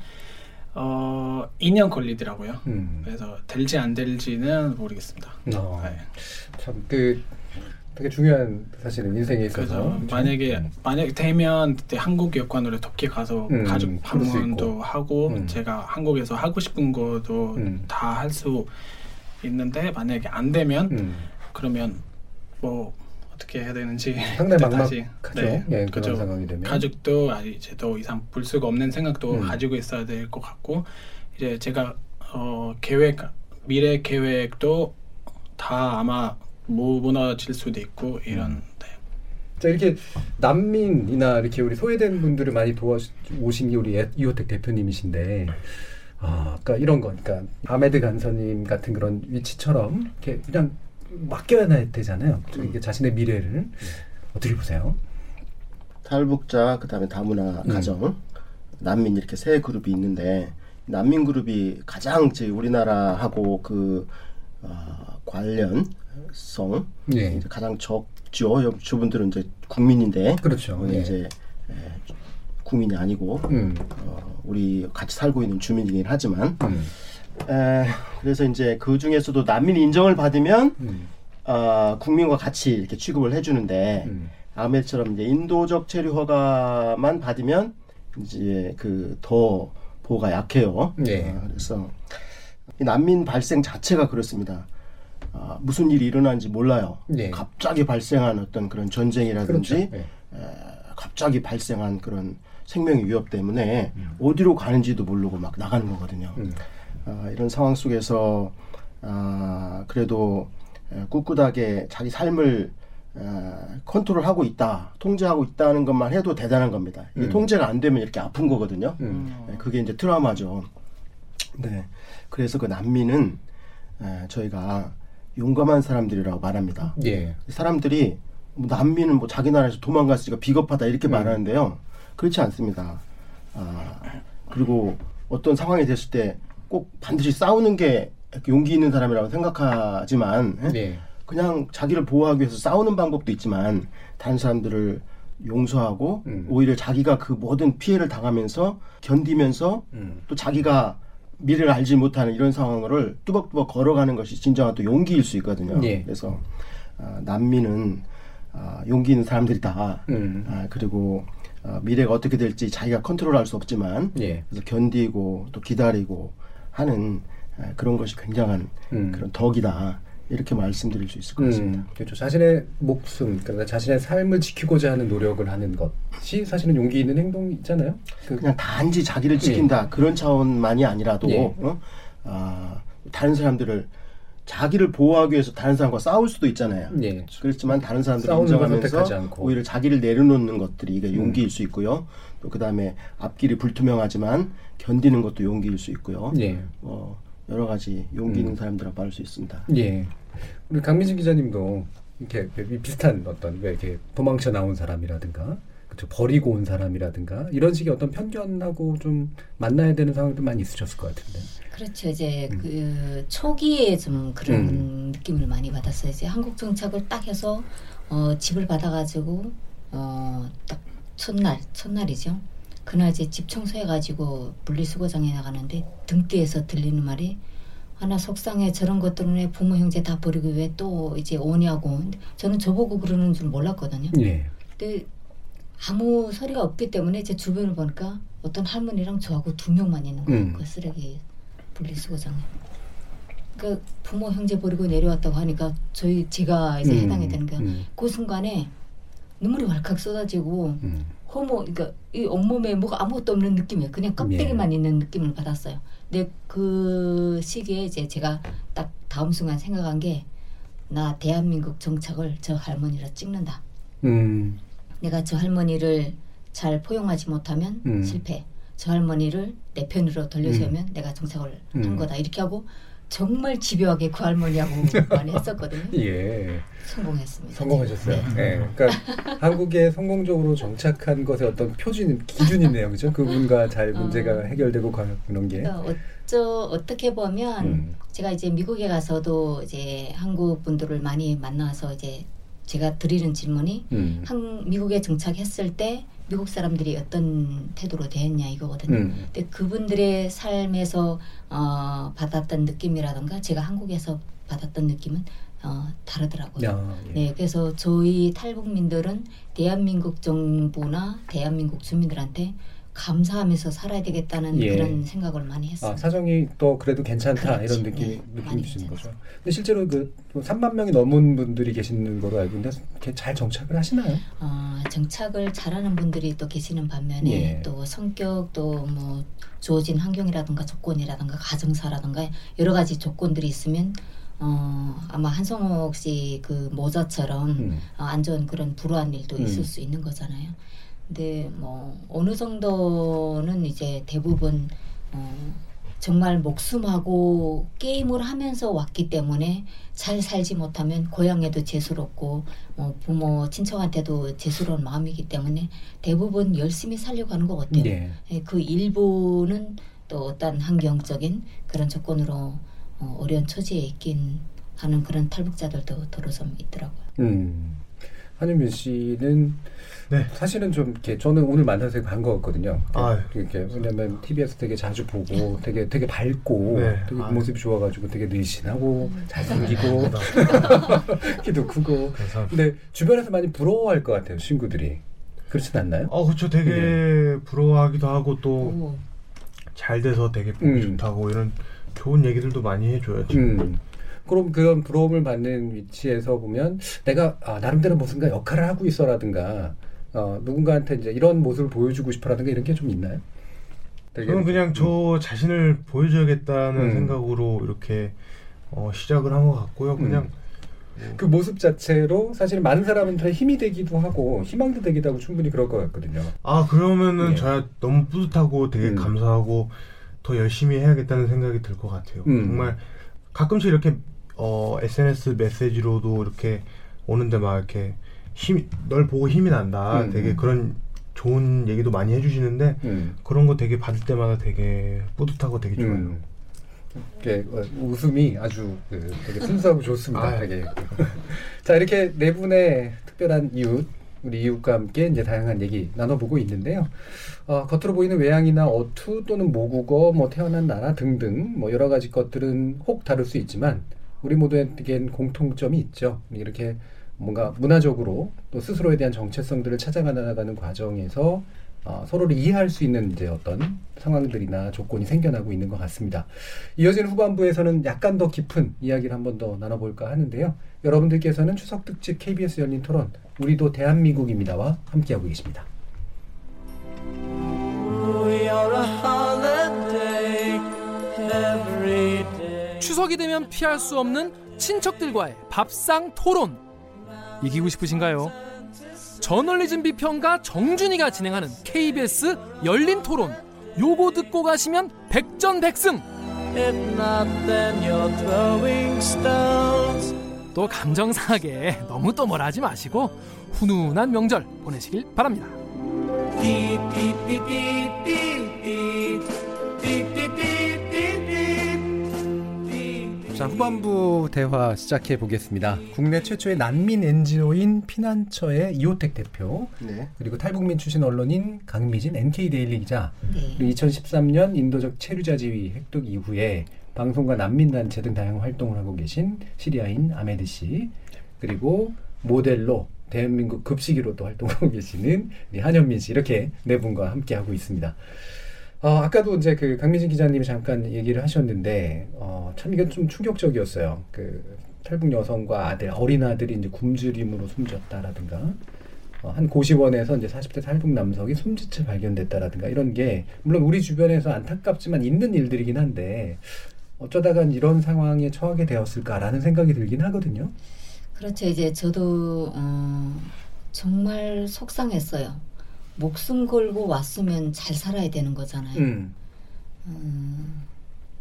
어 2년 걸리더라고요. 음. 그래서 될지 안 될지는 모르겠습니다. 어, 네. 참그 되게 중요한 사실은 인생에 있어서? 만약에 음. 만약 되면 그때 한국 여권으로 터키 가서 음, 가족 방문도. 하고 음. 제가 한국에서 하고 싶은 것도 음. 다할 수 있는데 만약에 안 되면 음. 그러면 뭐 어떻게 해야 되는지 상당히 막막하죠. 네, 예, 그런. 상황이 되면. 가족도 아, 이제 더 이상 볼 수가 없는 생각도 음. 가지고 있어야 될 것 같고 이제 제가 어, 계획 미래 계획도 다 아마 무- 무너질 수도 있고 이런 음. 네. 자 이렇게 난민이나 이렇게 우리 소외된 분들을 많이 도와 오신 게 우리 예- 이호택 대표님이신데 아, 그러니까 이런 거, 그러니까 아메드 간사님 같은 그런 위치처럼 이렇게 그냥 맡겨야 되잖아요. 이게 자신의 미래를 어떻게 보세요? 탈북자 그다음에 다문화 음. 가정 난민 이렇게 세 그룹이 있는데 난민 그룹이 가장 제 우리나라하고 그 어, 관련성 예, 가장 적죠. 저분들은 이제 국민인데 그렇죠. 예. 이제 에, 국민이 아니고 음, 어, 우리 같이 살고 있는 주민이긴 하지만 음, 에, 그래서 이제 그 중에서도 난민 인정을 받으면 음, 어, 국민과 같이 이렇게 취급을 해주는데 음, 아메처럼 이제 인도적 체류 허가만 받으면 이제 그 더 보호가 약해요. 네. 어, 그래서 이 난민 발생 자체가 그렇습니다. 아, 무슨 일이 일어나는지 몰라요. 네. 갑자기 발생한 어떤 그런 전쟁이라든지 그렇죠. 예. 에, 갑자기 발생한 그런 생명의 위협 때문에 음. 어디로 가는지도 모르고 막 나가는 거거든요. 음. 아, 이런 상황 속에서 아, 그래도 에, 꿋꿋하게 자기 삶을 아, 컨트롤하고 있다, 통제하고 있다는 것만 해도 대단한 겁니다. 이게 음. 통제가 안 되면 이렇게 아픈 거거든요. 음. 네, 그게 이제 트라우마죠. 네. 그래서 그 난민은 에, 저희가 용감한 사람들이라고 말합니다. 예. 사람들이 뭐 난민은 뭐 자기 나라에서 도망갔으니까 비겁하다 이렇게 음. 말하는데요. 그렇지 않습니다. 아, 그리고 어떤 상황이 됐을 때 꼭 반드시 싸우는 게 용기 있는 사람이라고 생각하지만 예? 예. 그냥 자기를 보호하기 위해서 싸우는 방법도 있지만 다른 사람들을 용서하고 음. 오히려 자기가 그 모든 피해를 당하면서 견디면서 음. 또 자기가 미래를 알지 못하는 이런 상황을 뚜벅뚜벅 걸어가는 것이 진정한 또 용기일 수 있거든요. 예. 그래서 아, 난민은 아, 용기 있는 사람들이다. 음. 아, 그리고 아, 미래가 어떻게 될지 자기가 컨트롤할 수 없지만 예. 그래서 견디고 또 기다리고 하는 아, 그런 것이 굉장한 음. 그런 덕이다. 이렇게 말씀드릴 수 있을 것 같습니다. 음, 그렇죠. 자신의 목숨, 그러니까 자신의 삶을 지키고자 하는 노력을 하는 것이 사실은 용기 있는 행동이잖아요. 그, 그냥 단지 자기를 지킨다 그런 차원만이 아니라도 예. 어? 아, 다른 사람들을 자기를 보호하기 위해서 다른 사람과 싸울 수도 있잖아요. 예. 그렇지만 다른 사람들을 걸 인정하면서. 음. 오히려 자기를 내려놓는 것들이 이게 용기일 수 있고요. 또 그다음에 앞길이 불투명하지만 견디는 것도 용기일 수 있고요. 예. 어, 여러 가지 용기 음. 있는 사람들하고 말할 수 있습니다. 예. 우리 강민진 기자님도 이렇게 비슷한 어떤 왜 이렇게 도망쳐 나온 사람이라든가 그렇죠 버리고 온 사람이라든가 이런 식의 어떤 편견하고 좀 만나야 되는 상황도 많이 있으셨을 것 같은데. 그렇죠. 이제 그 초기에 좀 그런 음. 느낌을 많이 받았어요. 이제 한국 정착을 딱 해서 어, 집을 받아가지고 어, 딱 첫날 첫날이죠. 그날 이제 집 청소해가지고 분리수거장에 나가는데 등뒤에서 들리는 말이 하나 속상해 저런 것 때문에 부모 형제 다 버리고 왜 또 이제 오냐고 저는 저보고 그러는 줄 몰랐거든요. 예. 근데 아무 소리가 없기 때문에 제 주변을 보니까 어떤 할머니랑 저하고 두 명만 있는 거예요. 음. 그 쓰레기 분리수거장에. 그 부모 형제 버리고 내려왔다고 하니까 저희 제가 이제 음, 해당이 되는 거예요. 음. 그 순간에 눈물이 왈칵 쏟아지고 음. 호모 그러니까 이 온몸에 뭐가 아무것도 없는 느낌이에요. 그냥 껍데기만 있는 느낌을 받았어요. 근데 그 시기에 이제 제가 딱 다음 순간 생각한 게 나 대한민국 정착을 저 할머니로 찍는다. 음. 내가 저 할머니를 잘 포용하지 못하면 음. 실패. 저 할머니를 내 편으로 돌려세우면 내가 정착을 한 음. 거다. 이렇게 하고 정말 집요하게 그 할머니하고 많이 했었거든요. 예. 성공했습니다. 성공하셨어요. 네. 네. 그러니까 한국에 성공적으로 정착한 것의 어떤 표준 기준이네요, 그죠? 그분과 잘 문제가 어. 해결되고 가는 그런 게. 그러니까 어쩌 어떻게 보면 음. 제가 이제 미국에 가서도 이제 한국 분들을 많이 만나서 이제 제가 드리는 질문이 음. 한 미국에 정착했을 때 미국 사람들이 어떤 태도로 대했냐 이거거든요. 음. 근데 그분들의 삶에서 어, 받았던 느낌이라던가 제가 한국에서 받았던 느낌은 어, 다르더라고요. 야, 예. 네, 그래서 저희 탈북민들은 대한민국 정부나 대한민국 주민들한테 감사하면서 살아야 되겠다는 예. 그런 생각을 많이 했어요. 아, 사정이 또 그래도 괜찮다 그렇지. 이런 느낌 네, 느낌 많이 주시는 거죠. 근데 실제로 그 3만 명이 넘은 분들이 계시는 거로 알고 있는데 잘 정착을 하시나요? 어, 정착을 잘하는 분들이 또 계시는 반면에 예. 또 성격 또 뭐 주어진 환경이라든가 조건이라든가 가정사라든가 여러 가지 조건들이 있으면 어, 아마 한성옥 씨 그 모자처럼 음. 어, 안 좋은 그런 불우한 일도 음. 있을 수 있는 거잖아요. 근데 뭐 어느 정도는 이제 대부분 어, 정말 목숨하고 게임을 하면서 왔기 때문에 잘 살지 못하면 고향에도 재수롭고 뭐 부모 친척한테도 재수로운 마음이기 때문에 대부분 열심히 살려고 하는 것 같아요. 예. 예, 그 일부는 또 어떤 환경적인 그런 조건으로 어, 어려운 처지에 있긴 하는 그런 탈북자들도 도로 좀 있더라고요. 음. 한윤민 씨는 네. 사실은 좀 이렇게 저는 오늘 만나서 되게 반가웠거든요. 아유. 이렇게 왜냐면 TBS 되게 자주 보고 되게 되게 밝고 네. 되게 아유. 모습이 좋아가지고 되게 늘씬하고 음. 잘생기고 키도 크고 감사합니다. 근데 주변에서 많이 부러워할 것 같아요 친구들이 그렇진 않나요? 어, 그렇죠. 되게 부러워하기도 하고 또 오, 잘 돼서 되게 보기 음. 좋다고 이런 좋은 얘기들도 많이 해줘요. 지금. 음. 그럼 그런 부러움을 받는 위치에서 보면 내가 아, 나름대로 무슨가 역할을 하고 있어라든가 어, 누군가한테 이제 이런 모습을 보여주고 싶어라든가 이런 게 좀 있나요? 저는 그냥 저 자신을 보여줘야겠다는 음. 생각으로 이렇게 어, 시작을 한 것 같고요. 그냥 그 모습 자체로 사실 많은 사람한테 힘이 되기도 하고 희망도 되기도 하고 충분히 그럴 것 같거든요. 아 그러면은 예. 저야 너무 뿌듯하고 되게 음. 감사하고 더 열심히 해야겠다는 생각이 들 것 같아요. 음. 정말 가끔씩 이렇게 어, SNS 메시지로도 이렇게 오는데 막 이렇게 힘, 널 보고 힘이 난다. 음. 되게 그런 좋은 얘기도 많이 해주시는데 음. 그런 거 되게 받을 때마다 되게 뿌듯하고 되게 좋아요. 음. 이렇게 어, 웃음이 아주 그, 되게 순수하고 좋습니다. 아유. 되게. 자 이렇게 네 분의 특별한 이웃 우리 이웃과 함께 이제 다양한 얘기 나눠보고 있는데요. 어, 겉으로 보이는 외양이나 어투 또는 모국어, 뭐 태어난 나라 등등 뭐 여러 가지 것들은 혹 다를 수 있지만 우리 모두에겐 공통점이 있죠. 이렇게 뭔가 문화적으로 또 스스로에 대한 정체성들을 찾아가 나가는 과정에서 어, 서로를 이해할 수 있는 이제 어떤 상황들이나 조건이 생겨나고 있는 것 같습니다. 이어지는 후반부에서는 약간 더 깊은 이야기를 한 번 더 나눠볼까 하는데요. 여러분들께서는 추석 특집 KBS 열린 토론 우리도 대한민국입니다와 함께하고 계십니다. 추석이 되면 피할 수 없는 친척들과의 밥상 토론. 이기고 싶으신가요? 저널리즘 비평가 정준이가 진행하는 KBS 열린 토론. 요거 듣고 가시면 백전백승. 또 감정 상하게 너무 또 뭐라 하지 마시고 훈훈한 명절 보내시길 바랍니다. 자 후반부 대화 시작해 보겠습니다. 국내 최초의 난민 NGO인 피난처의 이호택 대표 네. 그리고 탈북민 출신 언론인 강미진 NK Daily 기자 네. 그리고 2013년 인도적 체류자 지위 획득 이후에 방송과 난민단체 등 다양한 활동을 하고 계신 시리아인 아메드 씨 그리고 모델로 대한민국 급식이로 또 활동하고 계시는 한현민 씨 이렇게 네 분과 함께 하고 있습니다. 어, 아까도 이제 그 강민진 기자님이 잠깐 얘기를 하셨는데 어, 참 이게 좀 충격적이었어요. 그 탈북 여성과 아들 어린 아들이 이제 굶주림으로 숨졌다라든가 어, 한 고시원에서 이제 40대 탈북 남성이 숨진 채 발견됐다라든가 이런 게 물론 우리 주변에서 안타깝지만 있는 일들이긴 한데 어쩌다가 이런 상황에 처하게 되었을까라는 생각이 들긴 하거든요. 그렇죠. 이제 저도 어, 정말 속상했어요. 목숨 걸고 왔으면 잘 살아야 되는 거잖아요. 음. 음,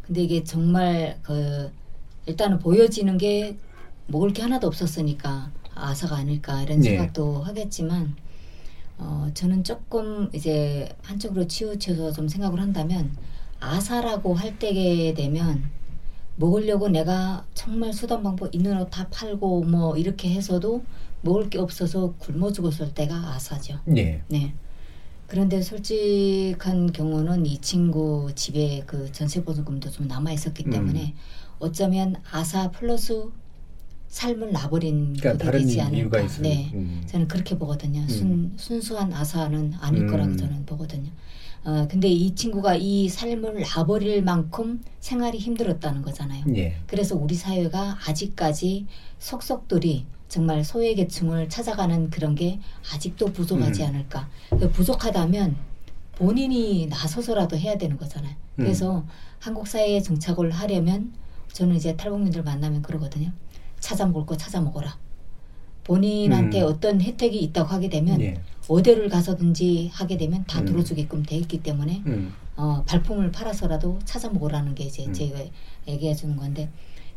근데 이게 정말 그 일단은 보여지는 게 먹을 게 하나도 없었으니까 아사가 아닐까 이런 예. 생각도 하겠지만 어, 저는 조금 이제 한쪽으로 치우쳐서 좀 생각을 한다면 아사라고 할 때게 되면 먹으려고 내가 정말 수단 방법 있는 옷 다 팔고 뭐 이렇게 해서도 먹을 게 없어서 굶어 죽었을 때가 아사죠. 예. 네. 그런데 솔직한 경우는 이 친구 집에 그 전세 보증금도 좀 남아 있었기 음. 때문에 어쩌면 아사 플러스 삶을 놔버린 그러니까 그게 되지 않을까. 네. 음. 저는 그렇게 보거든요. 음. 순, 순수한 아사는 아닐 음. 거라고 저는 보거든요. 어, 근데 이 친구가 이 삶을 놔버릴 만큼 생활이 힘들었다는 거잖아요. 예. 그래서 우리 사회가 아직까지 속속들이 정말 소외계층을 찾아가는 그런 게 아직도 부족하지 음. 않을까. 그 부족하다면 본인이 나서서라도 해야 되는 거잖아요. 음. 그래서 한국 사회에 정착을 하려면 저는 이제 탈북민들 만나면 그러거든요. 찾아 먹을 거 찾아 먹어라. 본인한테 음. 어떤 혜택이 있다고 하게 되면 예. 어디를 가서든지 하게 되면 다 음. 들어주게끔 돼 있기 때문에 음. 어, 발품을 팔아서라도 찾아 먹으라는 게 이제 음. 제가 얘기해 주는 건데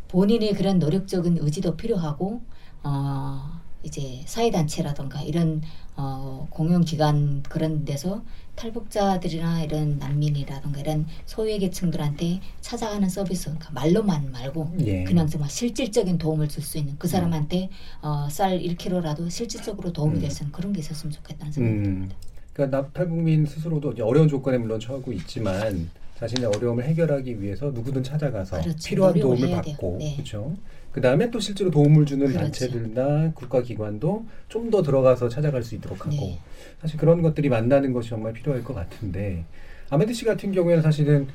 본인의 그런 노력적인 의지도 필요하고 어, 이제 사회단체라던가 이런 어, 공용기관 그런 데서 탈북자들이나 이런 난민이라던가 이런 소외계층들한테 찾아가는 서비스 그러니까 말로만 말고 예. 그냥 정말 실질적인 도움을 줄 수 있는 그 사람한테 어, 쌀 1kg라도 실질적으로 도움이 음. 될수 있는 그런 게 있었으면 좋겠다는 생각입니다. 음. 그러니까 납탈국민 스스로도 어려운 조건에 물론 처하고 있지만 자신의 어려움을 해결하기 위해서 누구든 찾아가서 그렇죠. 필요한 도움을. 받고 네. 그렇죠. 그 다음에 또 실제로 도움을 주는 그렇죠. 단체들이나 국가기관도 좀 더 들어가서 찾아갈 수 있도록 하고 네. 사실 그런 것들이 만나는 것이 정말 필요할 것 같은데 아메드 씨 같은 경우에는 사실은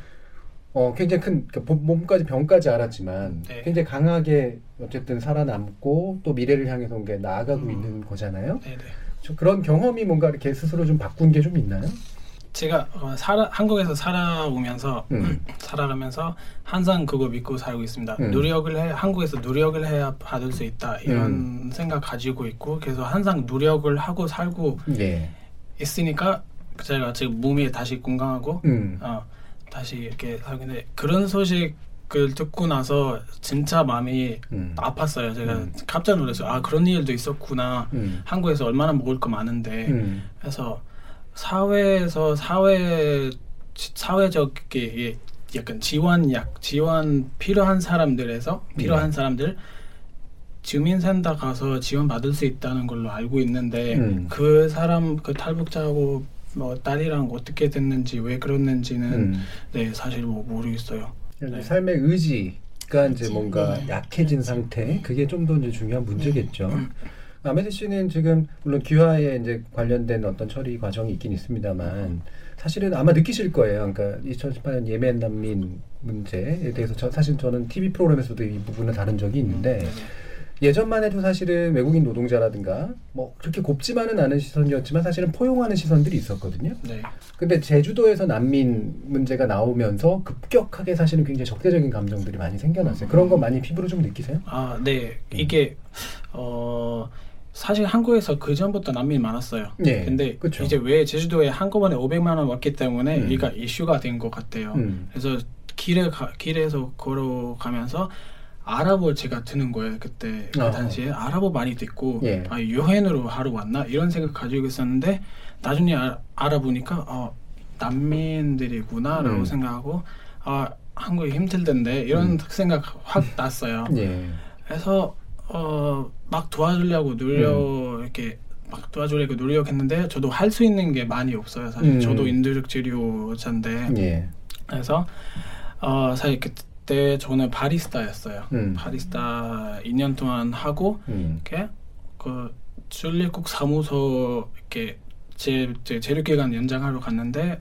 어, 굉장히 큰 그러니까 몸- 몸까지 병까지 알았지만 네. 굉장히 강하게 어쨌든 살아남고 또 미래를 향해서 나아가고 음. 있는 거잖아요. 네네. 저 그런 경험이 뭔가 이렇게 스스로 좀 바꾼 게 좀 있나요? 제가 어, 살아, 한국에서 살아오면서 음. 살아가면서 항상 그거 믿고 살고 있습니다. 음. 노력을 해 한국에서 노력을 해야 받을 수 있다 이런 음. 생각 가지고 있고 그래서 항상 노력을 하고 살고 예. 있으니까 제가 지금 몸이 다시 건강하고 음. 어, 다시 이렇게 살고 있는데 그런 소식을 듣고 나서 진짜 마음이 음. 아팠어요. 제가 음. 깜짝 놀랐어요. 아 그런 일도 있었구나. 음. 한국에서 얼마나 먹을 거 많은데 음. 그래서 사회에서 사회 사회적게 약간 지원약 지원 필요한 사람들에서 필요한 네. 사람들 주민센터 가서 지원 받을 수 있다는 걸로 알고 있는데 음. 그 사람 그 탈북자하고 뭐 딸이랑 어떻게 됐는지 왜 그랬는지는 음. 네 사실 뭐 모르겠어요. 그러니까 네. 삶의 의지가 이제. 뭔가 네. 약해진 그렇지. 상태 그게 좀 더 이제 중요한 문제겠죠. 아메드 씨는 지금 물론 귀화에 이제 관련된 어떤 처리 과정이 있긴 있습니다만 사실은 아마 느끼실 거예요. 그러니까 2018년 예멘 난민 문제에 대해서 저, 사실 저는 TV 프로그램에서도 이 부분을 다룬 적이 있는데 예전만 해도 사실은 외국인 노동자라든가 뭐 그렇게 곱지만은 않은 시선이었지만 사실은 포용하는 시선들이 있었거든요. 네. 근데 제주도에서 난민 문제가 나오면서 급격하게 사실은 굉장히 적대적인 감정들이 많이 생겨났어요. 그런 거 많이 피부로 좀 느끼세요? 아, 네. 이게 어 사실 한국에서 그 전부터 난민이 많았어요. 예, 근데 그쵸. 이제 왜 제주도에 한꺼번에 500만 원 왔기 때문에 음. 이가 이슈가 된 것 같아요. 음. 그래서 길에 가, 길에서 걸어가면서 아랍어 제가 듣는 거예요 그때 그 어. 당시에 아랍어 많이 듣고 예. 아 여행으로 하러 왔나 이런 생각 가지고 있었는데 나중에 아, 알아보니까 어 난민들이구나라고 음. 생각하고 아 한국이 힘들던데 이런 음. 생각 확 났어요. 예. 그래서 어, 막 도와주려고 노력 이렇게 막 도와주려고 노력했는데 저도 할 수 있는 게 많이 없어요. 사실 음. 저도 인도적 치료자인데 예. 그래서 어, 사실 그때 저는 바리스타였어요. 음. 바리스타 2년 동안 하고 음. 이렇게 그 출입국 사무소 이렇게 제, 제 재료기간 연장하러 갔는데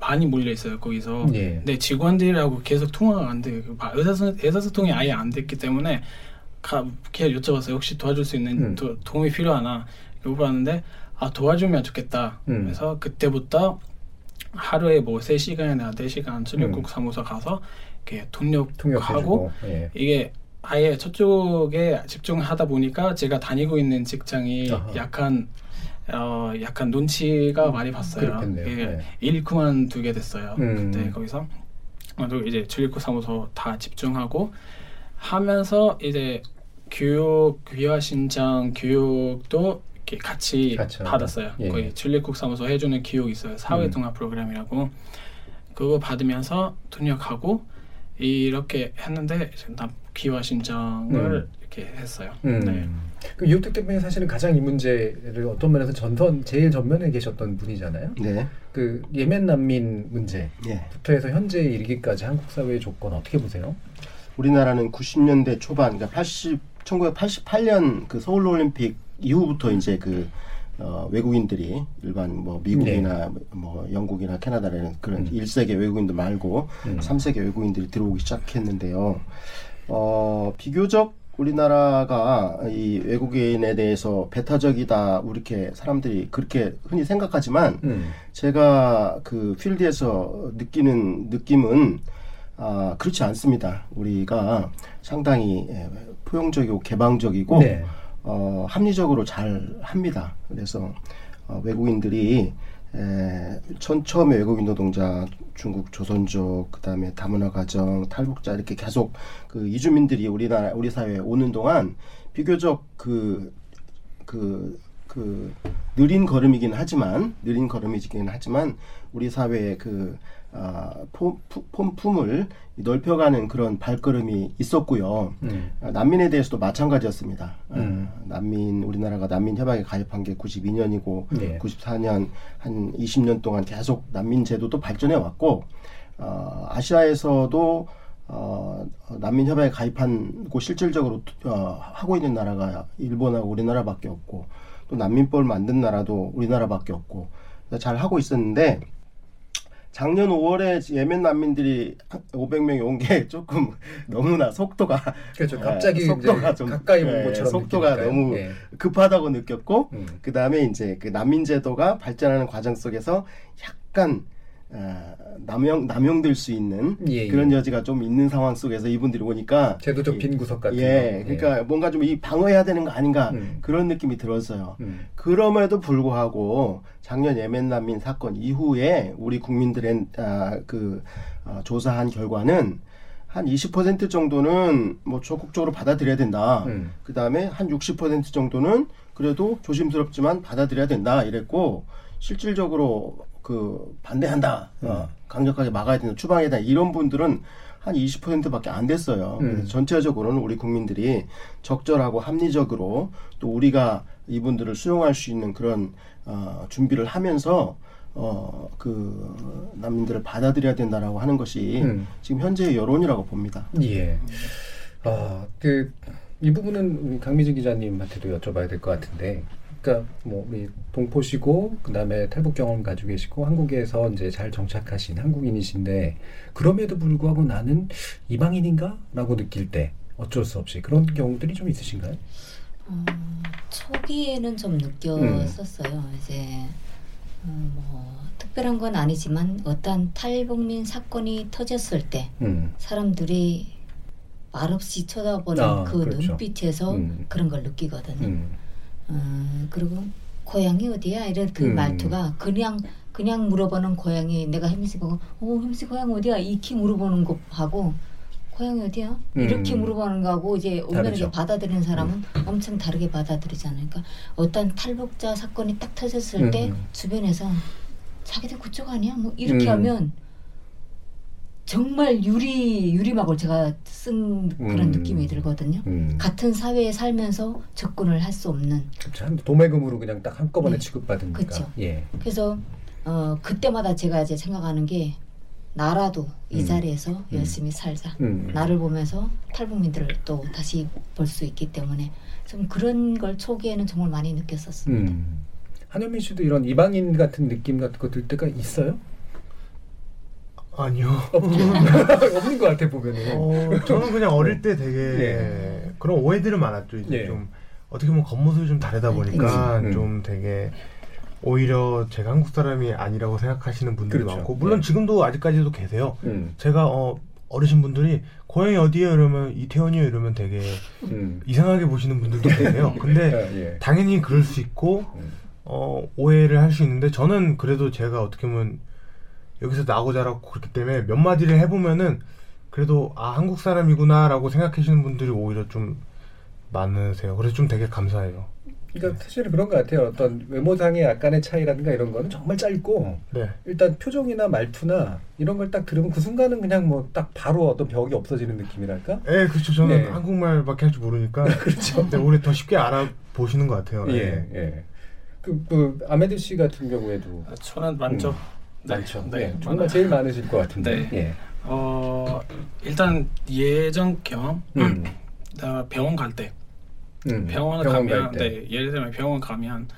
많이 몰려 있어요 거기서. 예. 근데 직원들하고 계속 통화가 안 돼. 의사소 의사소통이 아예 안 됐기 때문에 가, 걔 여쭤봤어요. 혹시 도와줄 수 있는 음. 도, 도움이 필요하나? 물어봤는데 아 도와주면 좋겠다. 음. 그래서 그때부터 하루에 뭐 3시간이나 4시간 출입국 음. 사무소 가서 이렇게 통역하고 통역해주고. 예. 이게 아예 저쪽에 집중하다 보니까 제가 다니고 있는 직장이 아하. 약간 어 약간 눈치가 많이 봤어요. 이게 네. 일 그만두게 됐어요. 음. 그때 거기서 저도 이제 출입국 사무소 다 집중하고 하면서 이제 교육 귀화 신청 교육도 이렇게 같이 하고. 받았어요. 예. 거기 출입국 사무소 해주는 교육 있어요. 사회통합 프로그램이라고 그거 받으면서 통역하고 이렇게 했는데 이제 납 귀화 신청을 이렇게 했어요. 음. 네. 그 이혁택 대표님 사실은 가장 이 문제를 어떤 면에서 전선 제일 전면에 계셨던 분이잖아요. 네. 그 예멘 난민 문제부터 예. 해서 현재 이르기까지 한국 사회의 조건 어떻게 보세요? 우리나라는 90년대 초반, 그러니까 80, 1988년 그 서울 올림픽 이후부터 이제 그 어, 외국인들이 일반 뭐 미국이나 뭐 영국이나 캐나다라는 그런 음. 일 1세계 외국인들 말고 음. 삼 3세계 외국인들이 들어오기 시작했는데요. 어, 비교적 우리나라가 이 외국인에 대해서 배타적이다, 이렇게 사람들이 그렇게 흔히 생각하지만 음. 제가 그 필드에서 느끼는 느낌은 아, 그렇지 않습니다. 우리가 상당히 예, 포용적이고 개방적이고 네. 어, 합리적으로 잘 합니다. 그래서 어, 외국인들이 에, 천, 처음에 외국인 노동자, 중국 조선족, 그 다음에 다문화 가정, 탈북자 이렇게 계속 그 이주민들이 우리나라 우리 사회에 오는 동안 비교적 그 그, 그, 느린 걸음이긴 하지만, 느린 걸음이긴 하지만, 우리 사회의 그, 아, 폼, 품- 품을 넓혀가는 그런 발걸음이 있었고요. 음. 아, 난민에 대해서도 마찬가지였습니다. 아, 음. 난민, 우리나라가 난민 협약에 가입한 게 92년이고, 네. 94년, 한 20년 동안 계속 난민 제도도 발전해 왔고, 어, 아시아에서도 어, 난민 협약에 가입하고 실질적으로 어, 하고 있는 나라가 일본하고 우리나라밖에 없고 또 난민법을 만든 나라도 우리나라밖에 없고 잘 하고 있었는데 작년 5월에 예멘 난민들이 500명이 온 게 조금 너무나 속도가 그렇죠. 예, 갑자기 속도가 좀 가까이 온 예, 것처럼 속도가 느끼니까요. 너무 예. 급하다고 느꼈고 음. 그 다음에 이제 그 난민 제도가 발전하는 과정 속에서 약간 어, 남용 남용될 수 있는 예, 예. 그런 여지가 좀 있는 상황 속에서 이분들이 오니까 제도적 이- 빈 구석 같은 예, 거. 그러니까 뭔가 좀 이 방어해야 되는 거 아닌가 음. 그런 느낌이 들었어요. 음. 그럼에도 불구하고 작년 예멘 난민 사건 이후에 우리 국민들의 아, 그 아, 조사한 결과는 한 20% 정도는 뭐 적극적으로 받아들여야 된다. 음. 그 다음에 한 60% 정도는 그래도 조심스럽지만 받아들여야 된다. 이랬고 실질적으로 그 반대한다. 어, 강력하게 막아야 된다. 추방해야 된다. 이런 분들은 한 20%밖에 안 됐어요. 음. 전체적으로는 우리 국민들이 적절하고 합리적으로 또 우리가 이분들을 수용할 수 있는 그런 어, 준비를 하면서 어, 그 난민들을 받아들여야 된다라고 하는 것이 음. 지금 현재의 여론이라고 봅니다. 예. 아, 그, 이 부분은 강미진 기자님한테도 여쭤봐야 될 것 같은데, 그러니까 뭐 우리 동포시고 그다음에 탈북 경험 가지고 계시고 한국에서 이제 잘 정착하신 한국인이신데 그럼에도 불구하고 나는 이방인인가라고 느낄 때 어쩔 수 없이 그런 경우들이 좀 있으신가요? 어, 초기에는 좀 느꼈었어요. 이제 어, 뭐 특별한 건 아니지만 어떤 탈북민 사건이 터졌을 때 음. 사람들이 말없이 쳐다보는 아, 그 그렇죠. 눈빛에서 음. 그런 걸 느끼거든요. 음. 어, 그리고 고향이 어디야? 이런 그 음. 말투가 그냥 그냥 물어보는 고향이 내가 혜미씨 보고 어 혜미씨 고향 어디야? 이렇게 물어보는 거하고 고향이 어디야? 이렇게 음. 물어보는 거하고 이제. 음. 온전하게 받아들이는 사람은 엄청 다르게 받아들이잖아요. 그러니까 어떤 탈북자 사건이 딱 터졌을 때 음. 주변에서 자기들 그쪽 아니야? 뭐 이렇게 음. 하면 정말 유리 유리막을 제가 쓴 그런 음. 느낌이 들거든요. 음. 같은 사회에 살면서 접근을 할 수 없는 참 도매금으로 그냥 딱 한꺼번에 네. 취급받으니까. 그쵸. 예. 그래서 어 그때마다 제가 이제 생각하는 게 나라도 이 음. 자리에서 열심히 살자. 음. 나를 보면서 탈북민들을 또 다시 볼 수 있기 때문에 좀 그런 걸 초기에는 정말 많이 느꼈었습니다. 음. 한현민 씨도 이런 이방인 같은 느낌 같은 거 들 때가 있어요? 아니요. 없는 것 같아 보면은. 어, 저는 그냥 어릴 때 되게 네. 그런 오해들은 많았죠. 이제 네. 좀 어떻게 보면 겉모습이 좀 다르다 보니까 음, 음. 좀 되게 오히려 제가 한국 사람이 아니라고 생각하시는 분들이 그렇죠. 많고 물론 네. 지금도 아직까지도 계세요. 음. 제가 어 어르신 분들이 고향이 어디예요 이러면 이태원이요 이러면 되게 음. 이상하게 보시는 분들도 계세요. 근데 예. 당연히 그럴 수 있고 음. 어, 오해를 할 수 있는데 저는 그래도 제가 어떻게 보면 여기서 나고 자랐고 그렇기 때문에 몇 마디를 해보면은 그래도 아 한국 사람이구나라고 생각하시는 분들이 오히려 좀 많으세요. 그래서 좀 되게 감사해요. 그러니까 사실은 그런 것 같아요. 어떤 외모상의 약간의 차이라든가 이런 거는 정말 짧고 네. 일단 표정이나 말투나 이런 걸 딱 들으면 그 순간은 그냥 뭐 딱 바로 어떤 벽이 없어지는 느낌이랄까? 예, 그렇죠. 저는 네. 한국말밖에 할 줄 모르니까 그렇죠. 근데 오히려 더 쉽게 알아보시는 것 같아요. 예, 예. 그, 그 아메드 씨 같은 경우에도 아, 저는 많죠. 음. 네, 많죠. 네, 네, 정말 많아요. 제일 많으실 것 같은데. 네. 예. 어 일단 예전 경험 음. 나 병원 갈 때 음. 병원을 병원 가면. 네, 예를 들면 병원 가면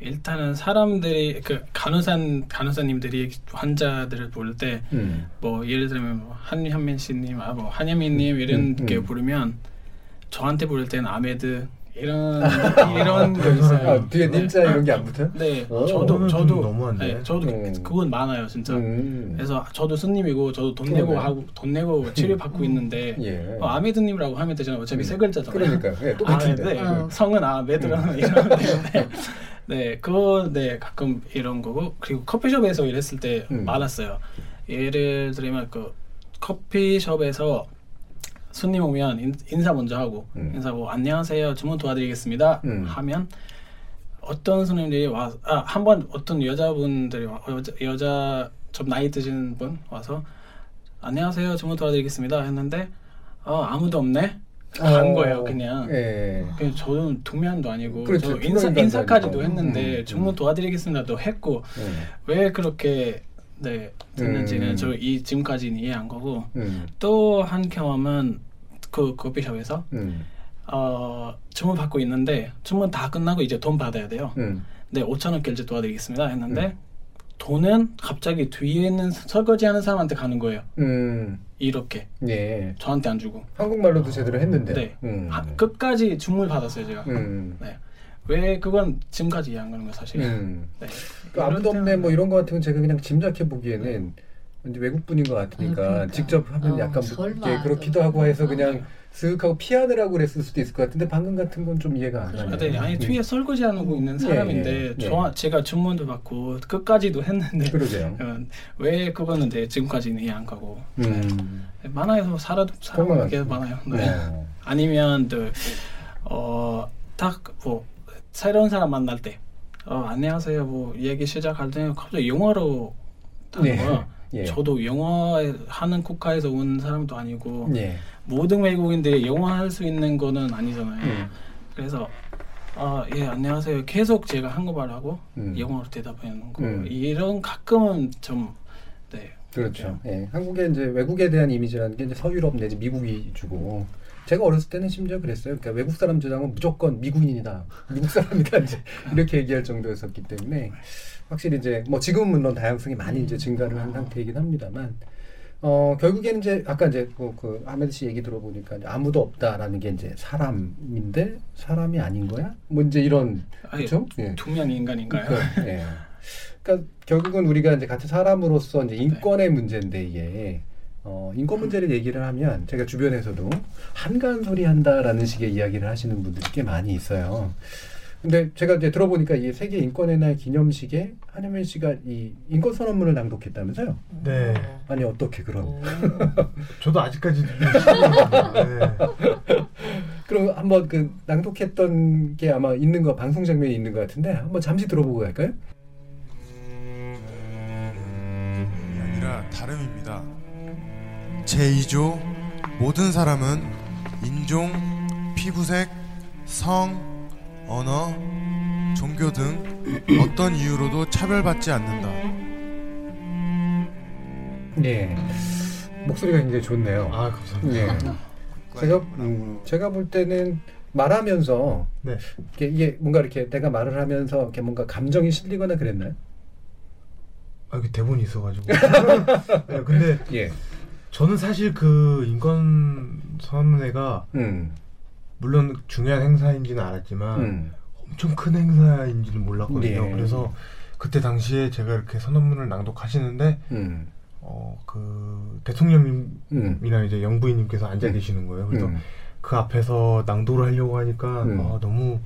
일단은 사람들이 그 간호사 간호사님들이 환자들을 볼 때뭐 음. 예를 들면 뭐 한현민 씨님, 아뭐 한현민님 이런 음, 게 음. 부르면 저한테 부를 때는 아메드 이런 이런 거 있어요. 아, 뒤에 네. 님자 이런 게 안 붙어요? 네, 오, 저도 그거는 좀 저도 너무한데. 네, 저도 음. 그건 많아요 진짜. 음. 그래서 저도 손님이고 저도 돈 내고 그러네. 하고 돈 내고 치료 받고 있는데 예. 어, 아메드님이라고 하면 되잖아요. 어차피 음. 세 글자잖아요. 그러니까요. 예, 똑같은데. 아, 네. 어. 성은 아메드라는 이러면 되는데 네 그거 네 가끔 이런 거고 그리고 커피숍에서 일했을 때 음. 많았어요. 예를 들면 그 커피숍에서 손님 오면 인, 인사 먼저 하고 음. 인사 뭐 안녕하세요 주문 도와드리겠습니다 음. 하면 어떤 손님들이 와아한 번 어떤 여자분들이 와, 여자, 여자 좀 나이 드신 분 와서 안녕하세요 주문 도와드리겠습니다 했는데 어 아무도 없네 간 어, 거예요 그냥 예. 그냥 저는 두면도 아니고 그렇죠. 저 인사, 인사까지도 아니고. 했는데 음, 주문 음. 도와드리겠습니다도 했고 음. 왜 그렇게 네 됐는지는 음. 저이 지금까지는 이해 안 거고 음. 또한 경험은 그 커피숍에서 음. 어 주문 받고 있는데 주문 다 끝나고 이제 돈 받아야 돼요. 음. 네 5천 원 결제 도와드리겠습니다 했는데 돈은 갑자기 뒤에 있는 설거지 하는 사람한테 가는 거예요. 음. 이렇게 예. 저한테 안 주고 한국말로도 제대로 했는데. 네 음. 하- 끝까지 주문을 받았어요 제가. 음. 네. 왜 그건 지금까지 이해 안 가는 거예요 사실. 음. 네. 그 아무도 없네 뭐 이런 거 같은 건 제가 그냥 짐작해 보기에는 왠지 외국 분인 것 같으니까 아, 그러니까. 직접 하면 어, 약간 예, 그렇기도 또. 하고 해서 어. 그냥 쓱 하고 피하느라고 그랬을 수도 있을 것 같은데 방금 같은 건 좀 이해가 안 가네요. 네, 아니 뒤에 설거지 하고 있는 사람인데 예, 예. 저 제가 주문도 받고 끝까지도 했는데 그러게요. 어, 왜 그거는 네, 지금까지는 이해 안 가고 음. 네, 많아요 살아도 사람 계속 많아요. 네. 어. 아니면 어딱뭐 새로운 사람 만날 때 어, 안녕하세요 뭐 얘기 시작할 때 갑자기 영어로 하는 네. 거야. 예. 저도 영어 하는 국가에서 온 사람도 아니고 예. 모든 외국인들이 영어 할 수 있는 거는 아니잖아요. 음. 그래서 아, 예, 안녕하세요. 계속 제가 한국말 하고 음. 영어로 대답하는 거. 음. 이런 가끔은 좀 네. 그렇죠. 예. 한국의 이제 외국에 대한 이미지라는 게 이제 서유럽 내지 미국이 주고 제가 어렸을 때는 심지어 그랬어요. 그러니까 외국 사람 주장은 무조건 미국인이다, 미국 사람이다 이제 이렇게 얘기할 정도였었기 때문에 확실히 이제 뭐 지금은 물론 다양성이 많이 이제 증가를 한 상태이긴 합니다만 어 결국에는 이제 아까 이제 그, 그 아메드 씨 얘기 들어보니까 아무도 없다라는 게 이제 사람인데 사람이 아닌 거야? 뭐 이제 이런 그렇죠? 예. 투명 인간인가요? 그러니까, 예. 그러니까 결국은 우리가 이제 같은 사람으로서 이제 인권의 문제인데 이게 어, 인권 문제를 얘기를 하면 제가 주변에서도 한가한 소리 한다라는 식의 이야기를 하시는 분들이 꽤 많이 있어요. 근데 제가 이제 들어보니까 이 세계 인권의 날 기념식에 한현민 씨가 이 인권 선언문을 낭독했다면서요? 네. 아니 어떻게 그런? 저도 아직까지 네. 그럼 한번 그 낭독했던 게 아마 있는 거 방송 장면이 있는 것 같은데 한번 잠시 들어보고 갈까요? 아니라 다름입니다. 제2조 모든 사람은 인종, 피부색, 성, 언어, 종교 등 어떤 이유로도 차별받지 않는다. 네. 목소리가 굉장히 좋네요. 아 감사합니다. 예. 제가 음, 제가 볼 때는 말하면서 네. 이게, 이게 뭔가 이렇게 내가 말을 하면서 이렇게 뭔가 감정이 실리거나 그랬나요? 아 이게 대본이 있어가지고. 네, 근데 예. 저는 사실 그 인권 선언회가 음. 물론 중요한 행사인지는 알았지만 음. 엄청 큰 행사인지는 몰랐거든요. 네. 그래서 그때 당시에 제가 이렇게 선언문을 낭독하시는데 음. 어, 그 대통령님이나 이제 영부인님께서 앉아 음. 계시는 거예요. 그래서 음. 그 앞에서 낭독을 하려고 하니까 음. 아, 너무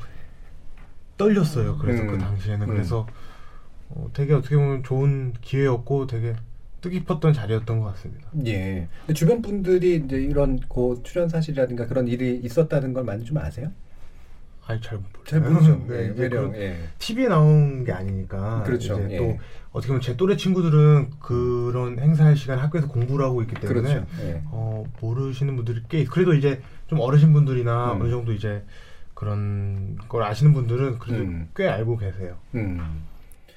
떨렸어요. 그래서 음. 그 당시에는 음. 그래서 어, 되게 어떻게 보면 좋은 기회였고 되게 뜻깊었던 자리였던 것 같습니다. 예. 근데 주변 분들이 이제 이런 고 출연 사실이라든가 그런 일이 있었다는 걸 많이 좀 아세요? 아니 잘 몰라요. 잘 모르죠. 네, 외령. 그런 예. TV에 나온 게 아니니까 그렇죠. 이제 예. 또 어떻게 보면 제 또래 친구들은 그런 행사할 시간 학교에서 공부를 하고 있기 때문에 그렇죠. 예. 어, 모르시는 분들이 꽤 있- 그래도 이제 좀 어르신 분들이나 음. 어느 정도 이제 그런 걸 아시는 분들은 그래도 음. 꽤 알고 계세요. 음.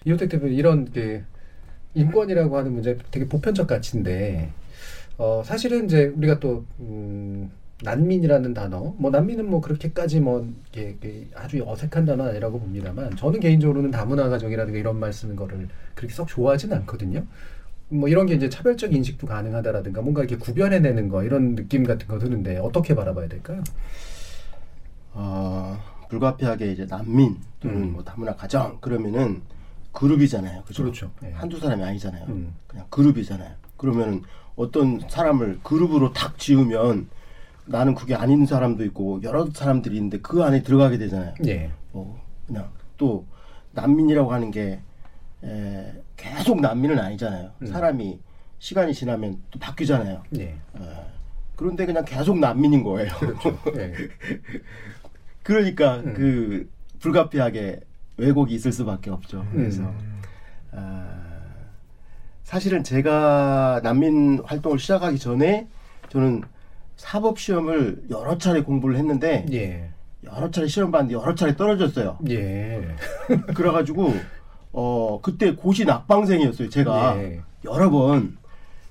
이호택 대표님 이런 그 인권이라고 하는 문제 되게 보편적 가치인데 어 사실은 이제 우리가 또 음, 난민이라는 단어 뭐 난민은 뭐 그렇게까지 뭐 이렇게, 이렇게 아주 어색한 단어는 아니라고 봅니다만 저는 개인적으로는 다문화 가정이라든가 이런 말 쓰는 거를 그렇게 썩 좋아하지는 않거든요. 뭐 이런 게 이제 차별적 인식도 가능하다라든가 뭔가 이렇게 구별해내는 거 이런 느낌 같은 거 드는데 어떻게 바라봐야 될까요? 어, 불가피하게 이제 난민 또는 음. 뭐 다문화 가정 그러면은 그룹이잖아요. 그죠? 그렇죠. 예. 한두 사람이 아니잖아요. 음. 그냥 그룹이잖아요. 그러면은 어떤 사람을 그룹으로 탁 지으면 나는 그게 아닌 사람도 있고 여러 사람들이 있는데 그 안에 들어가게 되잖아요. 예. 뭐 그냥 또 난민이라고 하는 게 에, 계속 난민은 아니잖아요. 음. 사람이 시간이 지나면 또 바뀌잖아요. 예. 에, 그런데 그냥 계속 난민인 거예요. 그렇죠. 예. 그러니까 음. 그 불가피하게 왜곡이 있을 수밖에 없죠. 그래서 음. 아, 사실은 제가 난민 활동을 시작하기 전에 저는 사법 시험을 여러 차례 공부를 했는데 예. 여러 차례 시험 봤는데 여러 차례 떨어졌어요. 예. 그래가지고 어 그때 고시 낙방생이었어요. 제가 예. 여러 번.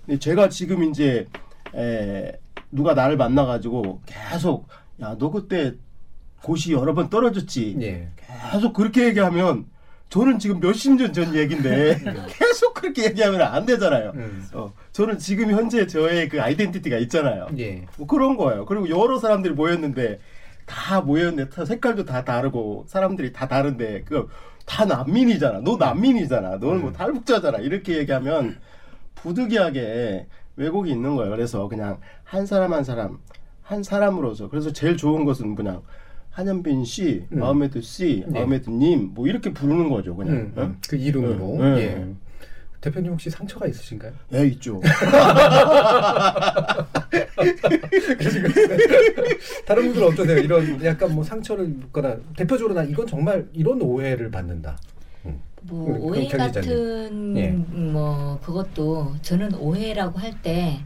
근데 제가 지금 이제 에, 누가 나를 만나가지고 계속 야 너 그때 고시 여러 번 떨어졌지. 예. 계속 그렇게 얘기하면 저는 지금 몇십 년 전 얘기인데 계속 그렇게 얘기하면 안 되잖아요. 음. 어, 저는 지금 현재 저의 그 아이덴티티가 있잖아요. 예. 뭐 그런 거예요. 그리고 여러 사람들이 모였는데 다 모였는데 다 색깔도 다 다르고 사람들이 다 다른데 그 다 난민이잖아. 너 난민이잖아. 너는 뭐 탈북자잖아. 이렇게 얘기하면 부득이하게 왜곡이 있는 거예요. 그래서 그냥 한 사람 한 사람 한 사람으로서 그래서 제일 좋은 것은 그냥 한현빈 씨, 음. 마음에드 씨, 네. 마음에드 님, 뭐 이렇게 부르는 거죠, 그냥. 음, 어? 그 이름으로. 음, 음. 예. 대표님 혹시 상처가 있으신가요? 예, 있죠. 다른 분들 은 어떠세요? 이런 약간 뭐 상처를 입거나 대표적으로 나 이건 정말 이런 오해를 받는다. 뭐 그럼 오해. 같은 예. 뭐 그것도 저는 오해라고 할때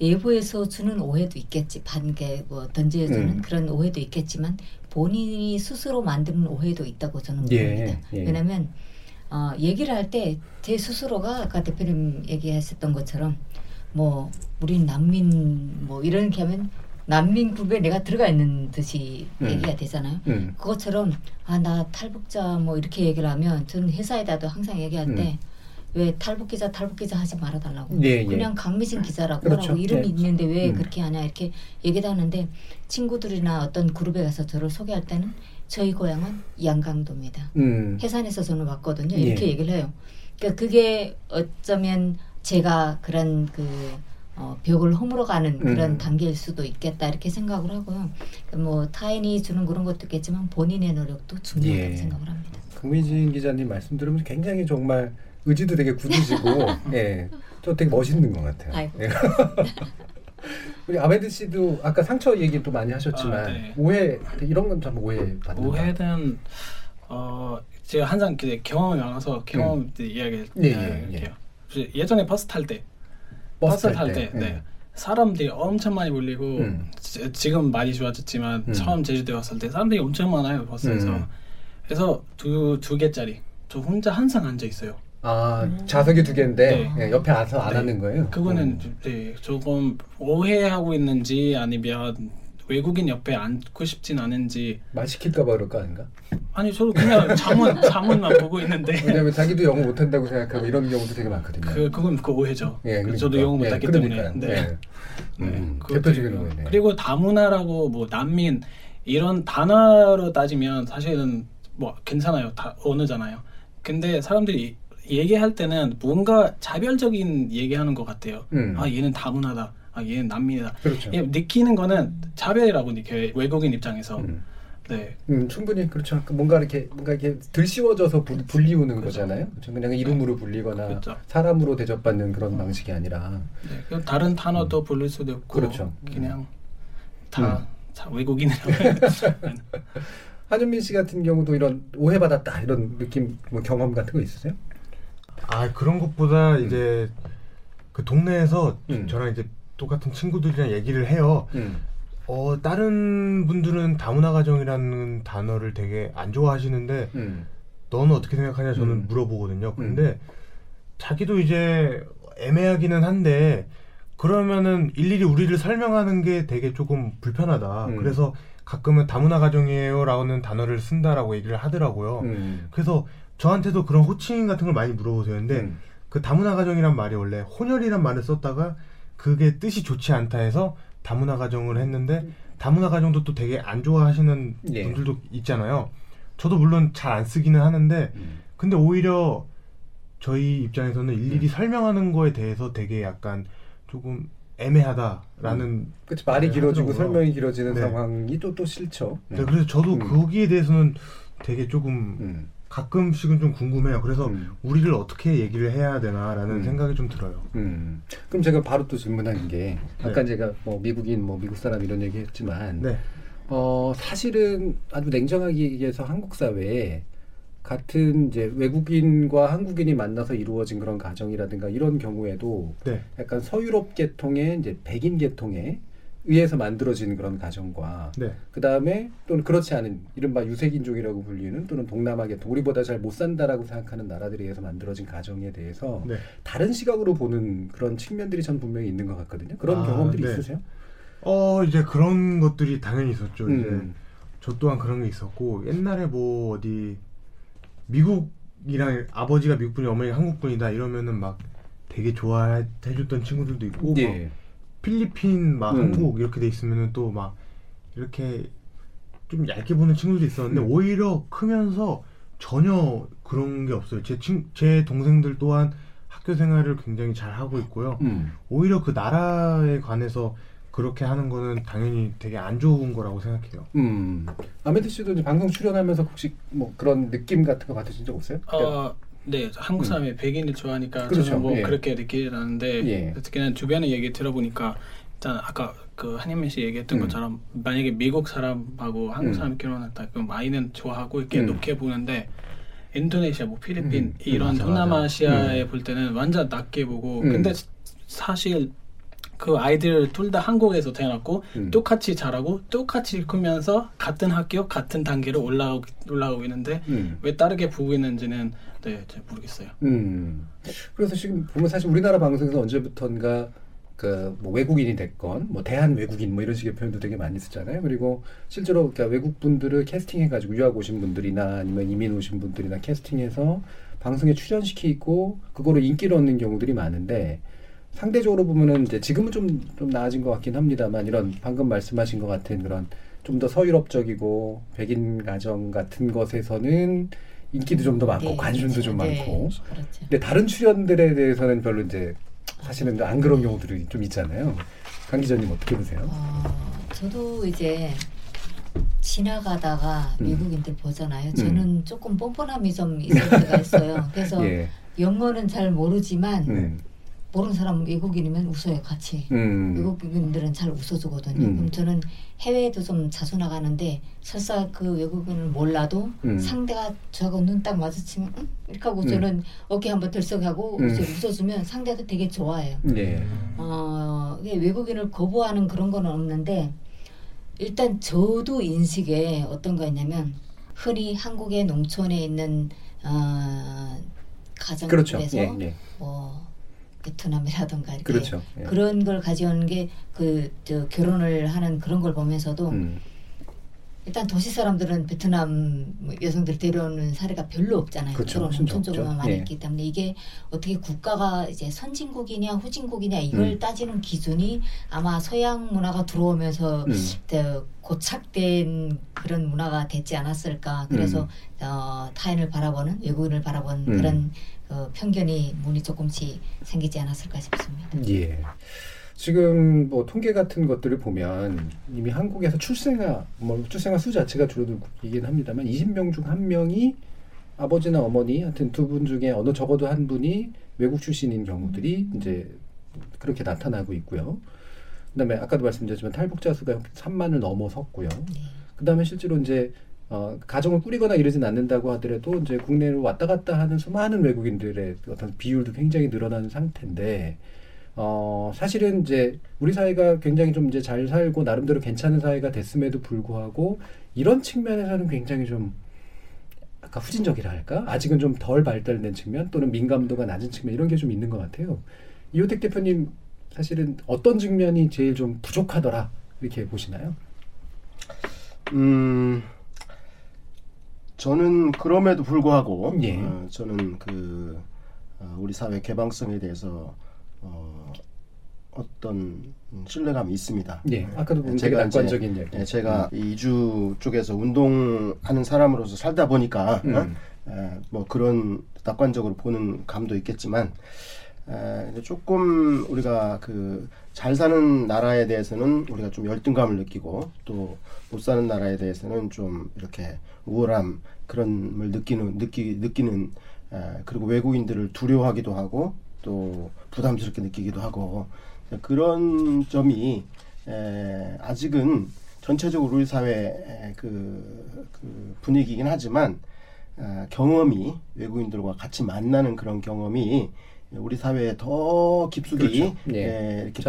예보에서 주는 오해도 있겠지 반개 뭐 던져주는 음. 그런 오해도 있겠지만 본인이 스스로 만드는 오해도 있다고 저는 예, 봅니다. 예. 왜냐하면 어, 얘기를 할 때 제 스스로가 아까 대표님 얘기하셨던 것처럼 뭐 우린 난민 뭐 이렇게 하면 난민 그룹에 내가 들어가 있는 듯이 음. 얘기가 되잖아요. 음. 그것처럼 아 나 탈북자 뭐 이렇게 얘기를 하면 저는 회사에다도 항상 얘기할 때 왜 탈북 기자 탈북 기자 하지 말아달라고 음. 예, 예. 그냥 강미신 기자라고 그렇죠. 하라고 이름이 예. 있는데 왜 음. 그렇게 하냐 이렇게 얘기도 하는데 친구들이나 어떤 그룹에 가서 저를 소개할 때는 저희 고향은 양강도입니다. 음. 해산에서 저는 왔거든요. 예. 이렇게 얘기를 해요. 그러니까 그게 어쩌면 제가 그런 그 어, 벽을 허물어 가는 그런 음. 단계일 수도 있겠다 이렇게 생각을 하고요. 그뭐 타인이 주는 그런 것도 있겠지만 본인의 노력도 중요하다고 예. 생각을 합니다. 강민진 기자님 말씀 들으면 굉장히 정말 의지도 되게 굳으시고 예. 또 되게 멋있는 것 같아요. 예. 우리 아베드 씨도 아까 상처 얘기 또 많이 하셨지만 아, 네. 오해 이런 건 참 오해 받는다. 오해는 어 제가 항상 그 경험이 많아서 경험 때 이야기 예, 예, 할게요. 예전에 버스 탈 때 버스 버스 탈 때, 네. 예. 사람들이 엄청 많이 몰리고 음. 지, 지금 많이 좋아졌지만 음. 처음 제주도에 왔을 때 사람들이 엄청 많아요 버스에서 음. 그래서 두 두 개짜리 저 혼자 항상 앉아 있어요. 아 좌석이 두 개인데 네. 예, 옆에 앉아서 안 네. 하는 거예요. 그거는 음. 네, 조금 오해하고 있는지 아니면 외국인 옆에 앉고 싶진 않은지 말 시킬까봐 그럴 거 아닌가? 아니 저도 그냥 자문 자문만 보고 있는데 왜냐면 자기도 영어 못한다고 생각하고 이런 경우도 되게 많거든요. 그 그건 그 오해죠. 예, 그 저도 그러니까. 영어 못하기 예, 때문에. 네. 예. 네, 음, 그것도 대표적인. 오해네. 그리고 다문화라고 뭐 난민 이런 단어로 따지면 사실은 뭐 괜찮아요. 다 언어잖아요. 근데 사람들이 얘기할 때는 뭔가 자별적인 얘기하는 것 같아요. 음. 아 얘는 다문화다. 아 얘는 난민이다. 그렇죠. 예, 느끼는 거는 차별이라고 느껴요. 외국인 입장에서. 음. 네. 음, 충분히 그렇죠. 그 뭔가 이렇게 뭔가 이렇게 들씌워져서 부, 불리우는 거잖아요. 그렇죠. 그냥 이름으로 불리거나 그렇죠. 사람으로 대접받는 그런 방식이 아니라. 네. 그럼 다른 단어도 부를 수도 있고 음. 그렇죠. 그냥 다, 음. 다 외국인이라고 한윤민 씨 같은 경우도 이런 오해받았다 이런 느낌 뭐 경험 같은 거 있으세요? 아 그런 것보다 이제 그 동네에서 음. 저랑 이제 똑같은 친구들이랑 얘기를 해요. 음. 어 다른 분들은 다문화 가정이라는 단어를 되게 안 좋아하시는데 음. 너는 어떻게 생각하냐 저는 음. 물어보거든요. 근데 자기도 이제 애매하기는 한데 그러면은 일일이 우리를 설명하는 게 되게 조금 불편하다. 음. 그래서 가끔은 다문화 가정이에요라는 단어를 쓴다라고 얘기를 하더라고요. 음. 그래서 저한테도 그런 호칭 같은 걸 많이 물어보세요. 근데 음. 그 다문화 가정이란 말이 원래 혼혈이란 말을 썼다가 그게 뜻이 좋지 않다 해서 다문화 가정을 했는데 다문화 가정도 또 되게 안 좋아하시는 예. 분들도 있잖아요. 저도 물론 잘 안 쓰기는 하는데 음. 근데 오히려 저희 입장에서는 일일이 설명하는 거에 대해서 되게 약간 조금 애매하다라는 그치 말이 네, 길어지고 하더라고요. 설명이 길어지는 네. 상황이 또 또 싫죠. 네, 그래서 저도 음. 거기에 대해서는 되게 조금 음. 가끔씩은 좀 궁금해요. 그래서 음. 우리를 어떻게 얘기를 해야 되나라는 음. 생각이 좀 들어요. 음. 그럼 제가 바로 또 질문하는 게 아까 네. 제가 뭐 미국인 뭐 미국 사람 이런 얘기했지만 네. 어 사실은 아주 냉정하게 얘기해서 한국 사회에 같은 이제 외국인과 한국인이 만나서 이루어진 그런 가정이라든가 이런 경우에도 네. 약간 서유럽 계통의 이제 백인 계통에 의해서 만들어진 그런 가정과 네. 그 다음에 또는 그렇지 않은 이른바 유색인종이라고 불리는 또는 동남아 계통 우리보다 잘 못 산다라고 생각하는 나라들에 의해서 만들어진 가정에 대해서 네. 다른 시각으로 보는 그런 측면들이 전 분명히 있는 것 같거든요. 그런 아, 경험들이 네. 있으세요? 어 이제 그런 것들이 당연히 있었죠. 이제 음. 저 또한 그런 게 있었고 옛날에 뭐 어디 미국이랑 아버지가 미국 분이 어머니가 한국 분이다 이러면은 막 되게 좋아해 줬던 친구들도 있고 막 예. 필리핀 막 음. 한국 이렇게 돼 있으면은 또 막 이렇게 좀 얇게 보는 친구들도 있었는데 음. 오히려 크면서 전혀 그런 게 없어요. 제 친, 제 동생들 또한 학교 생활을 굉장히 잘 하고 있고요. 음. 오히려 그 나라에 관해서 그렇게 하는 거는 당연히 되게 안 좋은 거라고 생각해요. 음. 아메드 씨도 이제 방송 출연하면서 혹시 뭐 그런 느낌 같은 거 받으신 적 없어요? 어, 네, 한국 사람이 백인을 좋아하니까 음. 그렇죠, 저는 뭐 예. 그렇게 느끼지 않는데 예. 특히나 주변의 얘기 들어보니까 일단 아까 그 한현민 씨 얘기했던 음. 것처럼 만약에 미국 사람하고 한국 음. 사람 결혼했다 그럼 아이는 좋아하고 이렇게 음. 높게 보는데 인도네시아, 뭐 필리핀 음. 이런 맞아, 동남아시아에 볼 때는 완전 낮게 보고 음. 근데 사실 그 아이들 둘 다 한국에서 태어났고 음. 똑같이 자라고 똑같이 크면서 같은 학교 같은 단계로 올라오고 올라오고 있는데 음. 왜 다르게 보고 있는지는 네, 잘 모르겠어요. 음. 그래서 지금 보면 사실 우리나라 방송에서 언제부턴가 그뭐 외국인이 됐건 뭐 대한 외국인 뭐 이런 식의 표현도 되게 많이 쓰잖아요. 그리고 실제로 그러니까 외국 분들을 캐스팅해 가지고 유학 오신 분들이나 아니면 이민 오신 분들이나 캐스팅해서 방송에 출연시키고 그거로 인기를 얻는 경우들이 많은데 상대적으로 보면은 이제 지금은 좀, 좀 나아진 것 같긴 합니다만 이런 방금 말씀하신 것 같은 그런 좀 더 서유럽적이고 백인 가정 같은 것에서는 인기도 좀 더 많고 네, 관심도 좀 네, 많고 그렇죠. 근데 다른 출연들에 대해서는 별로 이제 사실은 안 그런 경우들이 좀 있잖아요. 강 기자님 어떻게 보세요? 어, 저도 이제 지나가다가 음. 미국인들 보잖아요. 저는 조금 뻔뻔함이 좀 있을 때가 있어요. 그래서 예. 영어는 잘 모르지만 음. 모르는 사람 외국인이면 웃어요 같이. 음. 외국인들은 잘 웃어주거든요. 음. 그럼 저는 해외에도 좀 자주 나가는데 설사 그 외국인을 몰라도 음. 상대가 저하고 눈 딱 마주치면 응? 이렇게 하고 음. 저는 어깨 한번 들썩하고 음. 웃어- 웃어주면 상대도 되게 좋아해요. 예. 어, 외국인을 거부하는 그런 건 없는데 일단 저도 인식에 어떤 거였냐면 흔히 한국의 농촌에 있는 어, 그렇죠. 가정에서 예, 예. 뭐 베트남이라든가 이렇게 그렇죠. 예. 그런 걸 가져오는 게그저 결혼을 하는 그런 걸 보면서도 음. 일단 도시 사람들은 베트남 뭐 여성들 데려오는 사례가 별로 없잖아요. 그렇죠. 농촌적으로만 없죠. 많이 예. 있기 때문에 이게 어떻게 국가가 이제 선진국이냐 후진국이냐 이걸 음. 따지는 기준이 아마 서양 문화가 들어오면서 음. 저 고착된 그런 문화가 됐지 않았을까. 그래서 어, 타인을 바라보는 외국인을 바라보는 음. 그런 어, 편견이 문이 조금씩 생기지 않았을까 싶습니다. 예. 지금 뭐 통계 같은 것들을 보면 이미 한국에서 출생아 뭐 출생아 수 자체가 줄어들고 있긴 합니다만 20명 중 한 명이 아버지나 어머니 하여튼 두 분 중에 어느 적어도 한 분이 외국 출신인 경우들이 이제 그렇게 나타나고 있고요. 그다음에 아까도 말씀드렸지만 탈북자 수가 3만을 넘어섰고요. 네. 그다음에 실제로 이제 어, 가정을 꾸리거나 이러진 않는다고 하더라도 이제 국내로 왔다 갔다 하는 수많은 외국인들의 어떤 비율도 굉장히 늘어나는 상태인데 어, 사실은 이제 우리 사회가 굉장히 좀 이제 잘 살고 나름대로 괜찮은 사회가 됐음에도 불구하고 이런 측면에서는 굉장히 좀 아까 후진적이라 할까? 아직은 좀 덜 발달된 측면 또는 민감도가 낮은 측면 이런 게 좀 있는 것 같아요. 이호택 대표님 사실은 어떤 측면이 제일 좀 부족하더라 이렇게 보시나요? 음, 저는 그럼에도 불구하고 예. 어, 저는 그 어, 우리 사회 개방성에 대해서 어, 어떤 신뢰감이 있습니다. 예, 아까도 보면 되게 제가 이제, 낙관적인 이야기. 예, 제가 이 이주 쪽에서 운동하는 사람으로서 살다 보니까 음. 어? 에, 뭐 그런 낙관적으로 보는 감도 있겠지만 에, 조금 우리가 그 잘 사는 나라에 대해서는 우리가 좀 열등감을 느끼고 또 못 사는 나라에 대해서는 좀 이렇게 우월함 그런 걸 느끼는 느끼 느끼는 에, 그리고 외국인들을 두려워하기도 하고 또 부담스럽게 느끼기도 하고 그런 점이 에, 아직은 전체적으로 우리 사회 그, 그 분위기이긴 하지만 아, 경험이 외국인들과 같이 만나는 그런 경험이 우리 사회에 더 깊숙이 그렇죠. 예. 예, 이렇게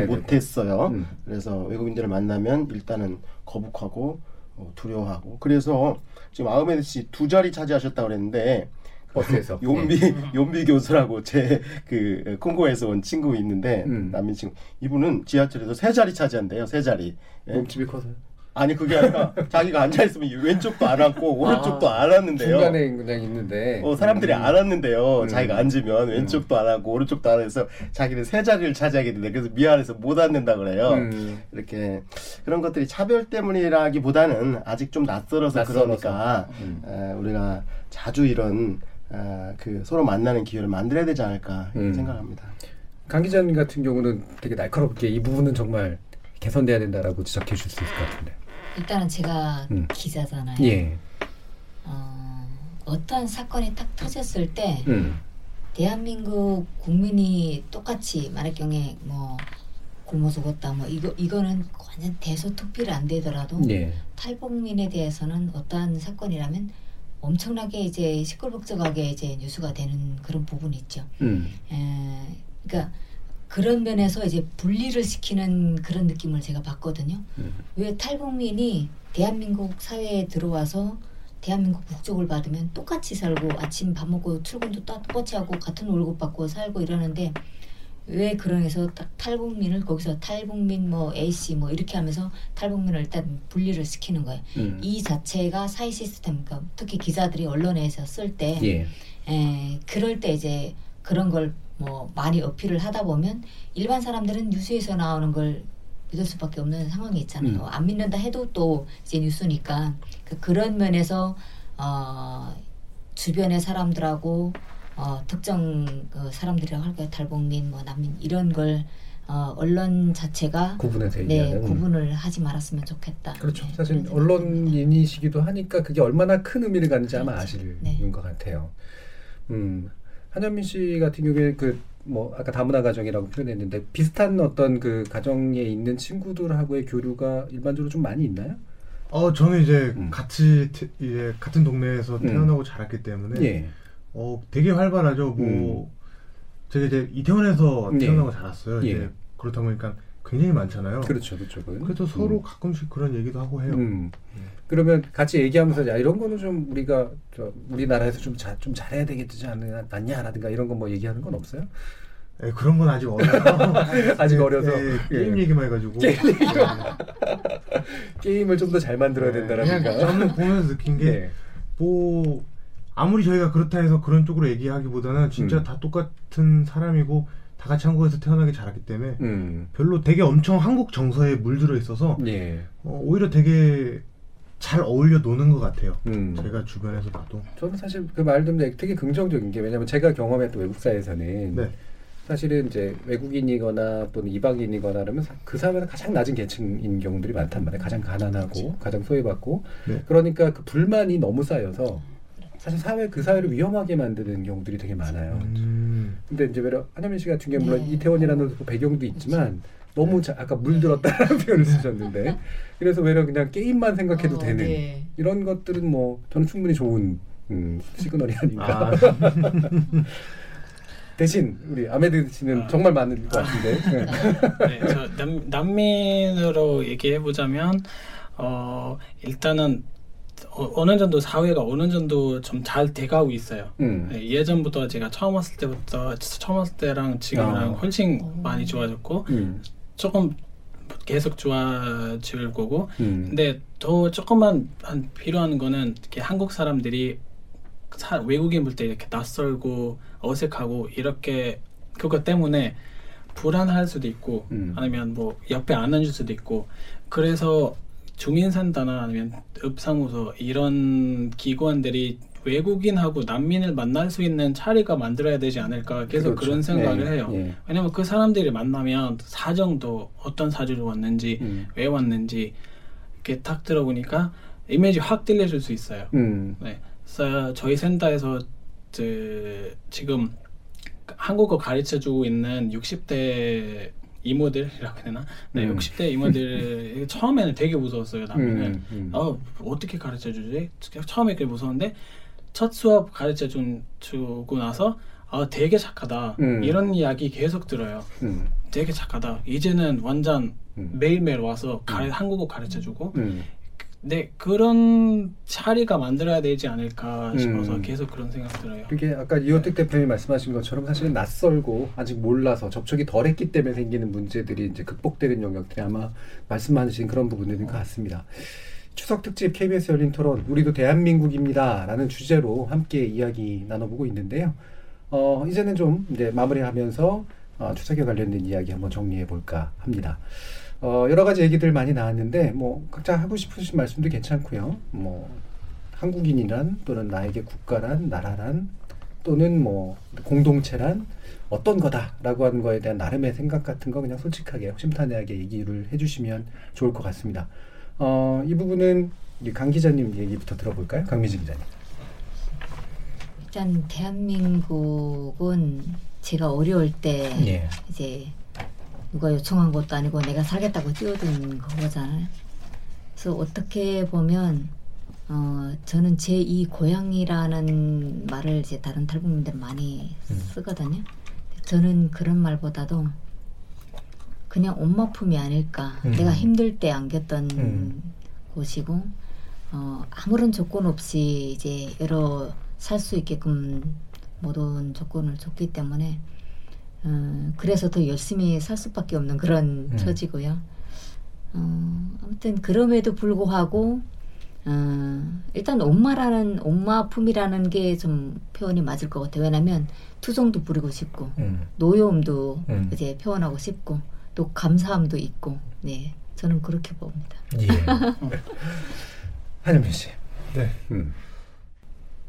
되고. 못했어요. 음. 그래서 외국인들을 만나면 일단은 거북하고 어, 두려워하고 그래서 지금 아흐메드 씨 두 자리 차지하셨다 그랬는데 버스에서. 용비 용비 교수라고 제 그 콩고에서 온 친구 있는데 음. 남민 친구 이분은 지하철에서 세 자리 차지한대요 세 자리 예? 몸집이 커서요. 아니 그게 아니라 자기가 앉아 있으면 왼쪽도 안 앉고 오른쪽도 안 앉는데요. 중간에 그냥 있는데. 어, 사람들이 음. 안 앉는데요. 음. 자기가 앉으면 왼쪽도 안 앉고 오른쪽도 안 앉아서 자기는 세 자리를 차지하게 된대. 그래서 미안해서 못 앉는다 그래요. 음. 이렇게 그런 것들이 차별 때문이라기보다는 아직 좀 낯설어서, 낯설어서. 그러니까 음. 에, 우리가 자주 이런 아, 그 서로 만나는 기회를 만들어야 되지 않을까 음. 생각합니다. 강 기자님 같은 경우는 되게 날카롭게 이 부분은 정말 개선돼야 된다라고 지적해 주실 수 있을 것 같은데. 일단은 제가 음. 기자잖아요. 예. 어, 어떤 사건이 딱 터졌을 때 음. 대한민국 국민이 똑같이 만약 경에 뭐 굶어 죽었다 뭐 이거 이거는 완전 대소특필이 안 되더라도 예. 탈북민에 대해서는 어떠한 사건이라면 엄청나게 이제 시끌벅적하게 이제 뉴스가 되는 그런 부분이 있죠. 음. 에, 그러니까 그런 면에서 이제 분리를 시키는 그런 느낌을 제가 받거든요. 음. 왜 탈북민이 대한민국 사회에 들어와서 대한민국 국적을 받으면 똑같이 살고 아침 밥 먹고 출근도 똑같이 하고 같은 월급 받고 살고 이러는데 왜 타- 탈북민을 거기서 탈북민 뭐 A 씨 뭐 이렇게 하면서 탈북민을 일단 분리를 시키는 거예요. 음. 이 자체가 사회 시스템, 그러니까 특히 기자들이 언론에서 쓸때 예. 에, 그럴 때 이제 그런 걸 뭐 많이 어필을 하다 보면 일반 사람들은 뉴스에서 나오는 걸 믿을 수밖에 없는 상황이 있잖아요. 음. 안 믿는다 해도 또 이제 뉴스니까 그 그런 면에서 어, 주변의 사람들하고 어, 특정 그 사람들이라고 할까요? 탈북민, 뭐 난민 이런 걸 어, 언론 자체가 구분해서 네 얘기하는. 구분을 하지 말았으면 좋겠다. 그렇죠. 네, 사실. 언론인이시기도 하니까 그게 얼마나 큰 의미를 갖는지 아마 그렇죠. 아시는 네. 것 같아요. 음. 한현민 씨 같은 경우에 그뭐 아까 다문화 가정이라고 표현했는데 비슷한 어떤 그 가정에 있는 친구들하고의 교류가 일반적으로 좀 많이 있나요? 어 저는 이제 음. 같이 태, 이제 같은 동네에서 음. 태어나고 자랐기 때문에 예. 어 되게 활발하죠. 뭐 제가 이제 이태원에서 예. 태어나고 자랐어요. 예. 이제 그렇다 보니까 굉장히 많잖아요. 그렇죠, 그쪽은. 그래서 서로 음. 가끔씩 그런 얘기도 하고 해요. 음. 그러면 같이 얘기하면서 야 이런 거는 좀 우리가 저 우리나라에서 좀, 자, 좀 잘해야 되겠지 않느- 않냐라든가 이런 거 뭐 얘기하는 건 없어요? 예, 그런 건 아직 어려서 아직 어려서 예, 예. 게임 얘기만 해가지고 게임 게임 을 좀 더 잘 만들어야 된다라니까. 그냥 저는 보면서 느낀 게뭐 예. 아무리 저희가 그렇다 해서 그런 쪽으로 얘기하기보다는 진짜 음. 다 똑같은 사람이고 다 같이 한국에서 태어나기 자랐기 때문에 음. 별로 되게 엄청 한국 정서에 물들어 있어서 예. 어, 오히려 되게 잘 어울려 노는 것 같아요. 음. 제가 주변에서 봐도. 저는 사실 그 말도 되게 긍정적인 게 왜냐면 제가 경험했던 외국 사회에서는 네. 사실은 이제 외국인이거나 또는 이방인이거나 그러면 사- 그 사회에서 가장 낮은 계층인 경우들이 많단 말이에요. 가장 가난하고 가장 소외받고 네. 그러니까 그 불만이 너무 쌓여서 사실 사회 그 사회를 위험하게 만드는 경우들이 되게 많아요. 음. 근데 이제 외로 한현민 씨 같은 경우 물론 네. 이태원이라는 그 배경도 있지만 너무 자, 아까 물들었다라는 표현을 쓰셨는데 그래서 외려 그냥 게임만 생각해도 어, 되는 네. 이런 것들은 뭐 저는 충분히 좋은 음, 시그널이 아닌가. 아, 대신 우리 아메드 씨는 아. 정말 많을 것 같은데. 네. 네, 저 남, 난민으로 얘기해 보자면 어 일단은 어, 어느 정도 사회가 어느 정도 좀 잘 돼가고 있어요. 음. 네, 예전부터 제가 처음 왔을 때부터 처음 왔을 때랑 지금이랑 아. 훨씬 많이 좋아졌고 음. 조금 계속 좋아질 거고 음. 근데 더 조금만 한 필요한 거는 이렇게 한국 사람들이 사- 외국인 볼 때 이렇게 낯설고 어색하고 이렇게 그것 때문에 불안할 수도 있고 음. 아니면 뭐 옆에 안 앉을 수도 있고 그래서 주민센터나 아니면 읍사무소 이런 기관들이 외국인하고 난민을 만날 수 있는 자리가 만들어야 되지 않을까 계속 그렇죠. 그런 생각을 네, 해요. 예. 왜냐면 그 사람들이 만나면 사정도 어떤 사주로 왔는지 음. 왜 왔는지 이렇게 딱 들어보니까 이미지 확 들려줄 수 있어요. 음. 네. 그래서 저희 센터에서 그 지금 한국어 가르쳐 주고 있는 60대 이모들이라고 해야 되나? 네, 음. 60대 이모들 처음에는 되게 무서웠어요. 남미는. 음, 음. 어, 어떻게 가르쳐 주지? 처음에 그게 무서웠는데 첫 수업 가르쳐 준, 주고 나서 아, 되게 착하다. 음. 이런 이야기 계속 들어요. 음. 되게 착하다. 이제는 완전 음. 매일매일 와서 가, 한국어 가르쳐 주고 음. 네 그런 자리가 만들어야 되지 않을까 싶어서 음. 계속 그런 생각 들어요. 그게 아까 이호택 대표님이 말씀하신 것처럼 사실은 낯설고 아직 몰라서 접촉이 덜했기 때문에 생기는 문제들이 이제 극복되는 영역들이 아마 말씀하신 그런 부분들인 것 같습니다. 추석 특집 KBS 열린 토론 우리도 대한민국입니다라는 주제로 함께 이야기 나눠보고 있는데요. 어, 이제는 좀 이제 마무리하면서 어, 추석에 관련된 이야기 한번 정리해 볼까 합니다. 어, 여러 가지 얘기들 많이 나왔는데 뭐 각자 하고 싶으신 말씀도 괜찮고요. 뭐 한국인이란 또는 나에게 국가란 나라란 또는 뭐 공동체란 어떤 거다라고 하는 거에 대한 나름의 생각 같은 거 그냥 솔직하게 허심탄회하게 얘기를 해주시면 좋을 것 같습니다. 어, 이 부분은 이강 기자님 얘기부터 들어볼까요? 강미진 기자님. 일단 대한민국은 제가 어려울 때 예. 이제 누가 요청한 것도 아니고 내가 살겠다고 뛰어든 거잖아요. 그래서 어떻게 보면 어 저는 제 이 고향이라는 말을 이제 다른 탈북민들은 많이 쓰거든요. 저는 그런 말보다도 그냥 엄마 품이 아닐까. 음. 내가 힘들 때 안겼던 음. 곳이고 어 아무런 조건 없이 이제 여러 살 수 있게끔 모든 조건을 줬기 때문에 어, 그래서 더 열심히 살 수밖에 없는 그런 음. 처지고요. 어, 아무튼 그럼에도 불구하고 어, 일단 엄마라는 엄마 품이라는 게 좀 표현이 맞을 것 같아요. 왜냐하면 투정도 부리고 싶고 음. 노여움도 음. 이제 표현하고 싶고 또 감사함도 있고 네 저는 그렇게 봅니다. 예. 한현민 씨. 네. 음.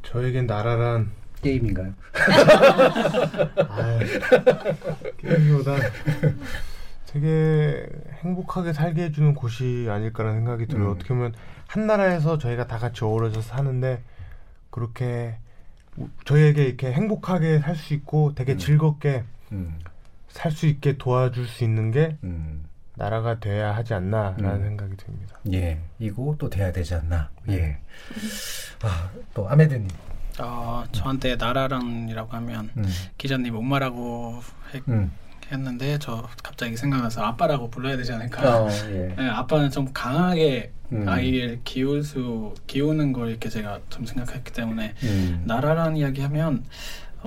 저에겐 나라란 게임인가요? 아, 게임보다 되게 행복하게 살게 해주는 곳이 아닐까라는 생각이 들어요. 음. 어떻게 보면 한 나라에서 저희가 다 같이 어우러져 사는데 그렇게 우- 저희에게 이렇게 행복하게 살 수 있고 되게 음. 즐겁게 음. 살 수 있게 도와줄 수 있는 게 음. 나라가 돼야 하지 않나라는 음. 생각이 듭니다. 예. 이고 또 돼야 되지 않나. 예. 아, 또 아메드님. 어, 저한테 나라랑이라고 하면 음. 기자님 엄마라고 해, 음. 했는데 저 갑자기 생각나서 아빠라고 불러야 되지 않을까. 어, 예. 네, 아빠는 좀 강하게 음. 아이를 키울 수 키우는 걸 이렇게 제가 좀 생각했기 때문에 음. 나라라는 이야기하면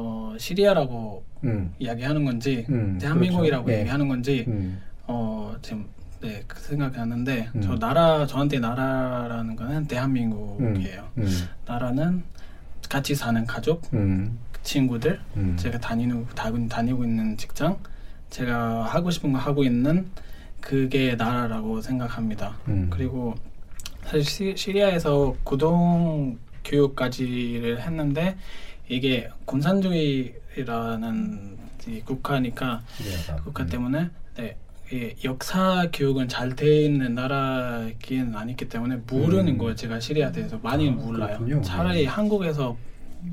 어, 시리아라고 음. 이야기하는 건지 음, 대한민국이라고 그렇죠. 예. 얘기하는 건지 음. 어 지금 네, 그 생각이 나는데 음. 저 나라 저한테 나라라는 거는 대한민국이에요. 음. 나라는 같이 사는 가족, 음. 친구들, 음. 제가 다니는 다- 다니고 있는 직장, 제가 하고 싶은 거 하고 있는 그게 나라라고 생각합니다. 음. 그리고 사실 시, 시리아에서 고등 교육까지를 했는데 이게 공산주의라는 이 국가니까 시리아가. 국가 음. 때문에 네, 이 역사 교육은 잘 돼 있는 나라긴 아니기 때문에 모르는 음. 거예요. 제가 시리아에 대해서 많이 아, 몰라요. 그렇군요. 차라리 네. 한국에서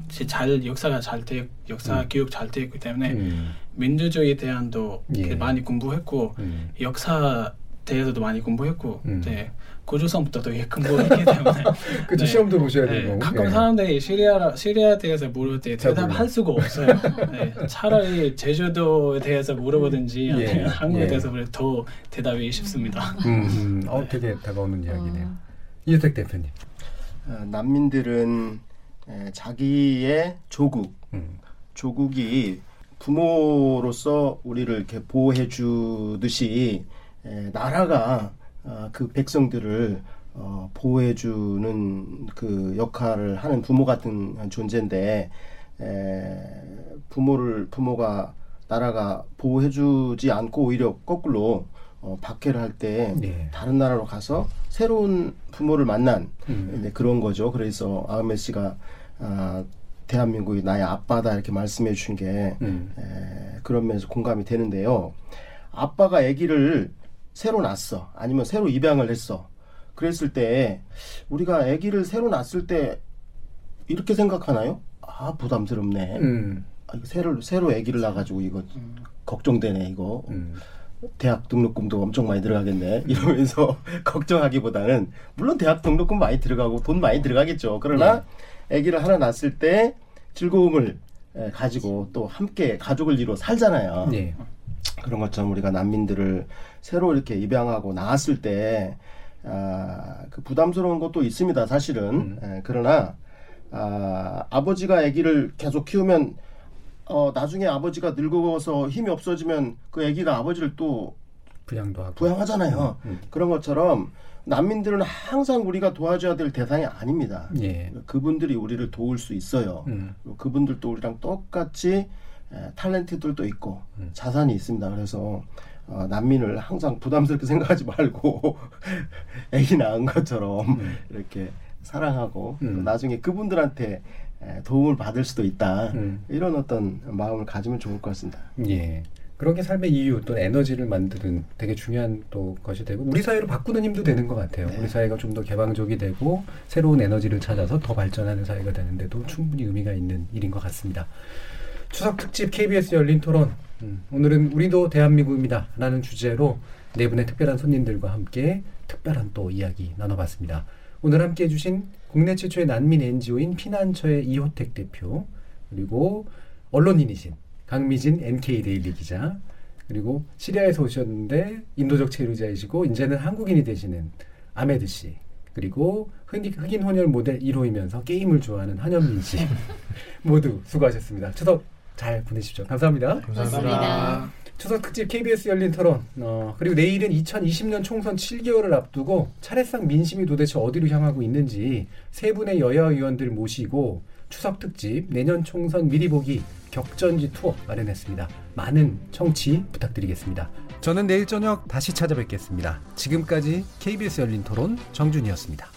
지- 잘 역사가 잘 돼, 역사 음. 교육 잘 돼 있기 때문에 음. 민주주의에 대한도 예. 많이 공부했고 음. 역사 대해서도 많이 공부했고 음. 네, 고조선부터 되게 공부했기 때문에 그쵸 네. 시험도 보셔야 네, 되고. 가끔 예. 사람들이 시리아 시리아에 대해서 모를 때잘 대답할. 수가 없어요. 네, 차라리 제주도에 대해서 물어보든지 예, 아니면 한국에 예. 대해서 더 대답이 쉽습니다. 음, 음. 어, 되게 다가오는 이야기네요. 어. 이유택 대표님. 어, 난민들은 에, 자기의 조국, 음. 조국이 부모로서 우리를 이렇게 보호해 주듯이 에, 나라가 어, 그 백성들을 어, 보호해 주는 그 역할을 하는 부모 같은 존재인데 에, 부모를 부모가 나라가 보호해 주지 않고 오히려 거꾸로 어, 박해를 할때 예. 다른 나라로 가서 새로운 부모를 만난 음. 네, 그런 거죠. 그래서 아흐메 씨가 아, 대한민국이 나의 아빠다 이렇게 말씀해 주신 게 음. 에, 그런 면에서 공감이 되는데요. 아빠가 아기를 새로 낳았어. 아니면 새로 입양을 했어. 그랬을 때 우리가 아기를 새로 낳았을 때 이렇게 생각하나요? 아 부담스럽네. 음. 아, 이거 새로 새로 아기를 낳아가지고 이거 걱정되네 이거. 음. 대학 등록금도 엄청 많이 들어가겠네 이러면서 걱정하기보다는 물론 대학 등록금 많이 들어가고 돈 많이 들어가겠죠 그러나 아기를 하나 낳았을 때 즐거움을 에, 가지고 또 함께 가족을 이루어 살잖아요 네. 그런 것처럼 우리가 난민들을 새로 이렇게 입양하고 나왔을 때, 아, 그 부담스러운 것도 있습니다, 사실은. 음. 에, 그러나, 아, 아버지가 아기를 계속 키우면, 어, 나중에 아버지가 늙어서 힘이 없어지면 그 아기가 아버지를 또 부양도 하고. 부양하잖아요. 음. 그런 것처럼 난민들은 항상 우리가 도와줘야 될 대상이 아닙니다. 예. 그분들이 우리를 도울 수 있어요. 음. 그분들도 우리랑 똑같이 에, 탤런트들도 있고 음. 자산이 있습니다. 그래서 어, 난민을 항상 부담스럽게 생각하지 말고 애기 낳은 것처럼 음. 이렇게 사랑하고 음. 또 나중에 그분들한테 에, 도움을 받을 수도 있다. 음. 이런 어떤 마음을 가지면 좋을 것 같습니다. 예. 그런 게 삶의 이유 또 에너지를 만드는 되게 중요한 또 것이 되고 우리 사회를 바꾸는 힘도 되는 것 같아요. 네. 우리 사회가 좀 더 개방적이 되고 새로운 에너지를 찾아서 더 발전하는 사회가 되는데도 충분히 의미가 있는 일인 것 같습니다. 추석 특집 KBS 열린 토론. 음, 오늘은 우리도 대한민국입니다. 라는 주제로 네 분의 특별한 손님들과 함께 특별한 또 이야기 나눠봤습니다. 오늘 함께 해주신 국내 최초의 난민 NGO인 피난처의 이호택 대표 그리고 언론인이신 강미진 NK Daily 기자 그리고 시리아에서 오셨는데 인도적 체류자이시고 이제는 한국인이 되시는 아메드 씨 그리고 흑인 혼혈 모델 1호이면서 게임을 좋아하는 한현민 씨 모두 수고하셨습니다. 추석 잘 보내십시오. 감사합니다. 고맙습니다. 추석 특집 KBS 열린 토론. 어, 그리고 내일은 2020년 총선 7개월을 앞두고 차례상 민심이 도대체 어디로 향하고 있는지 세 분의 여야 의원들 모시고 추석 특집 내년 총선 미리 보기 격전지 투어 마련했습니다. 많은 청취 부탁드리겠습니다. 저는 내일 저녁 다시 찾아뵙겠습니다. 지금까지 KBS 열린 토론 정준이었습니다.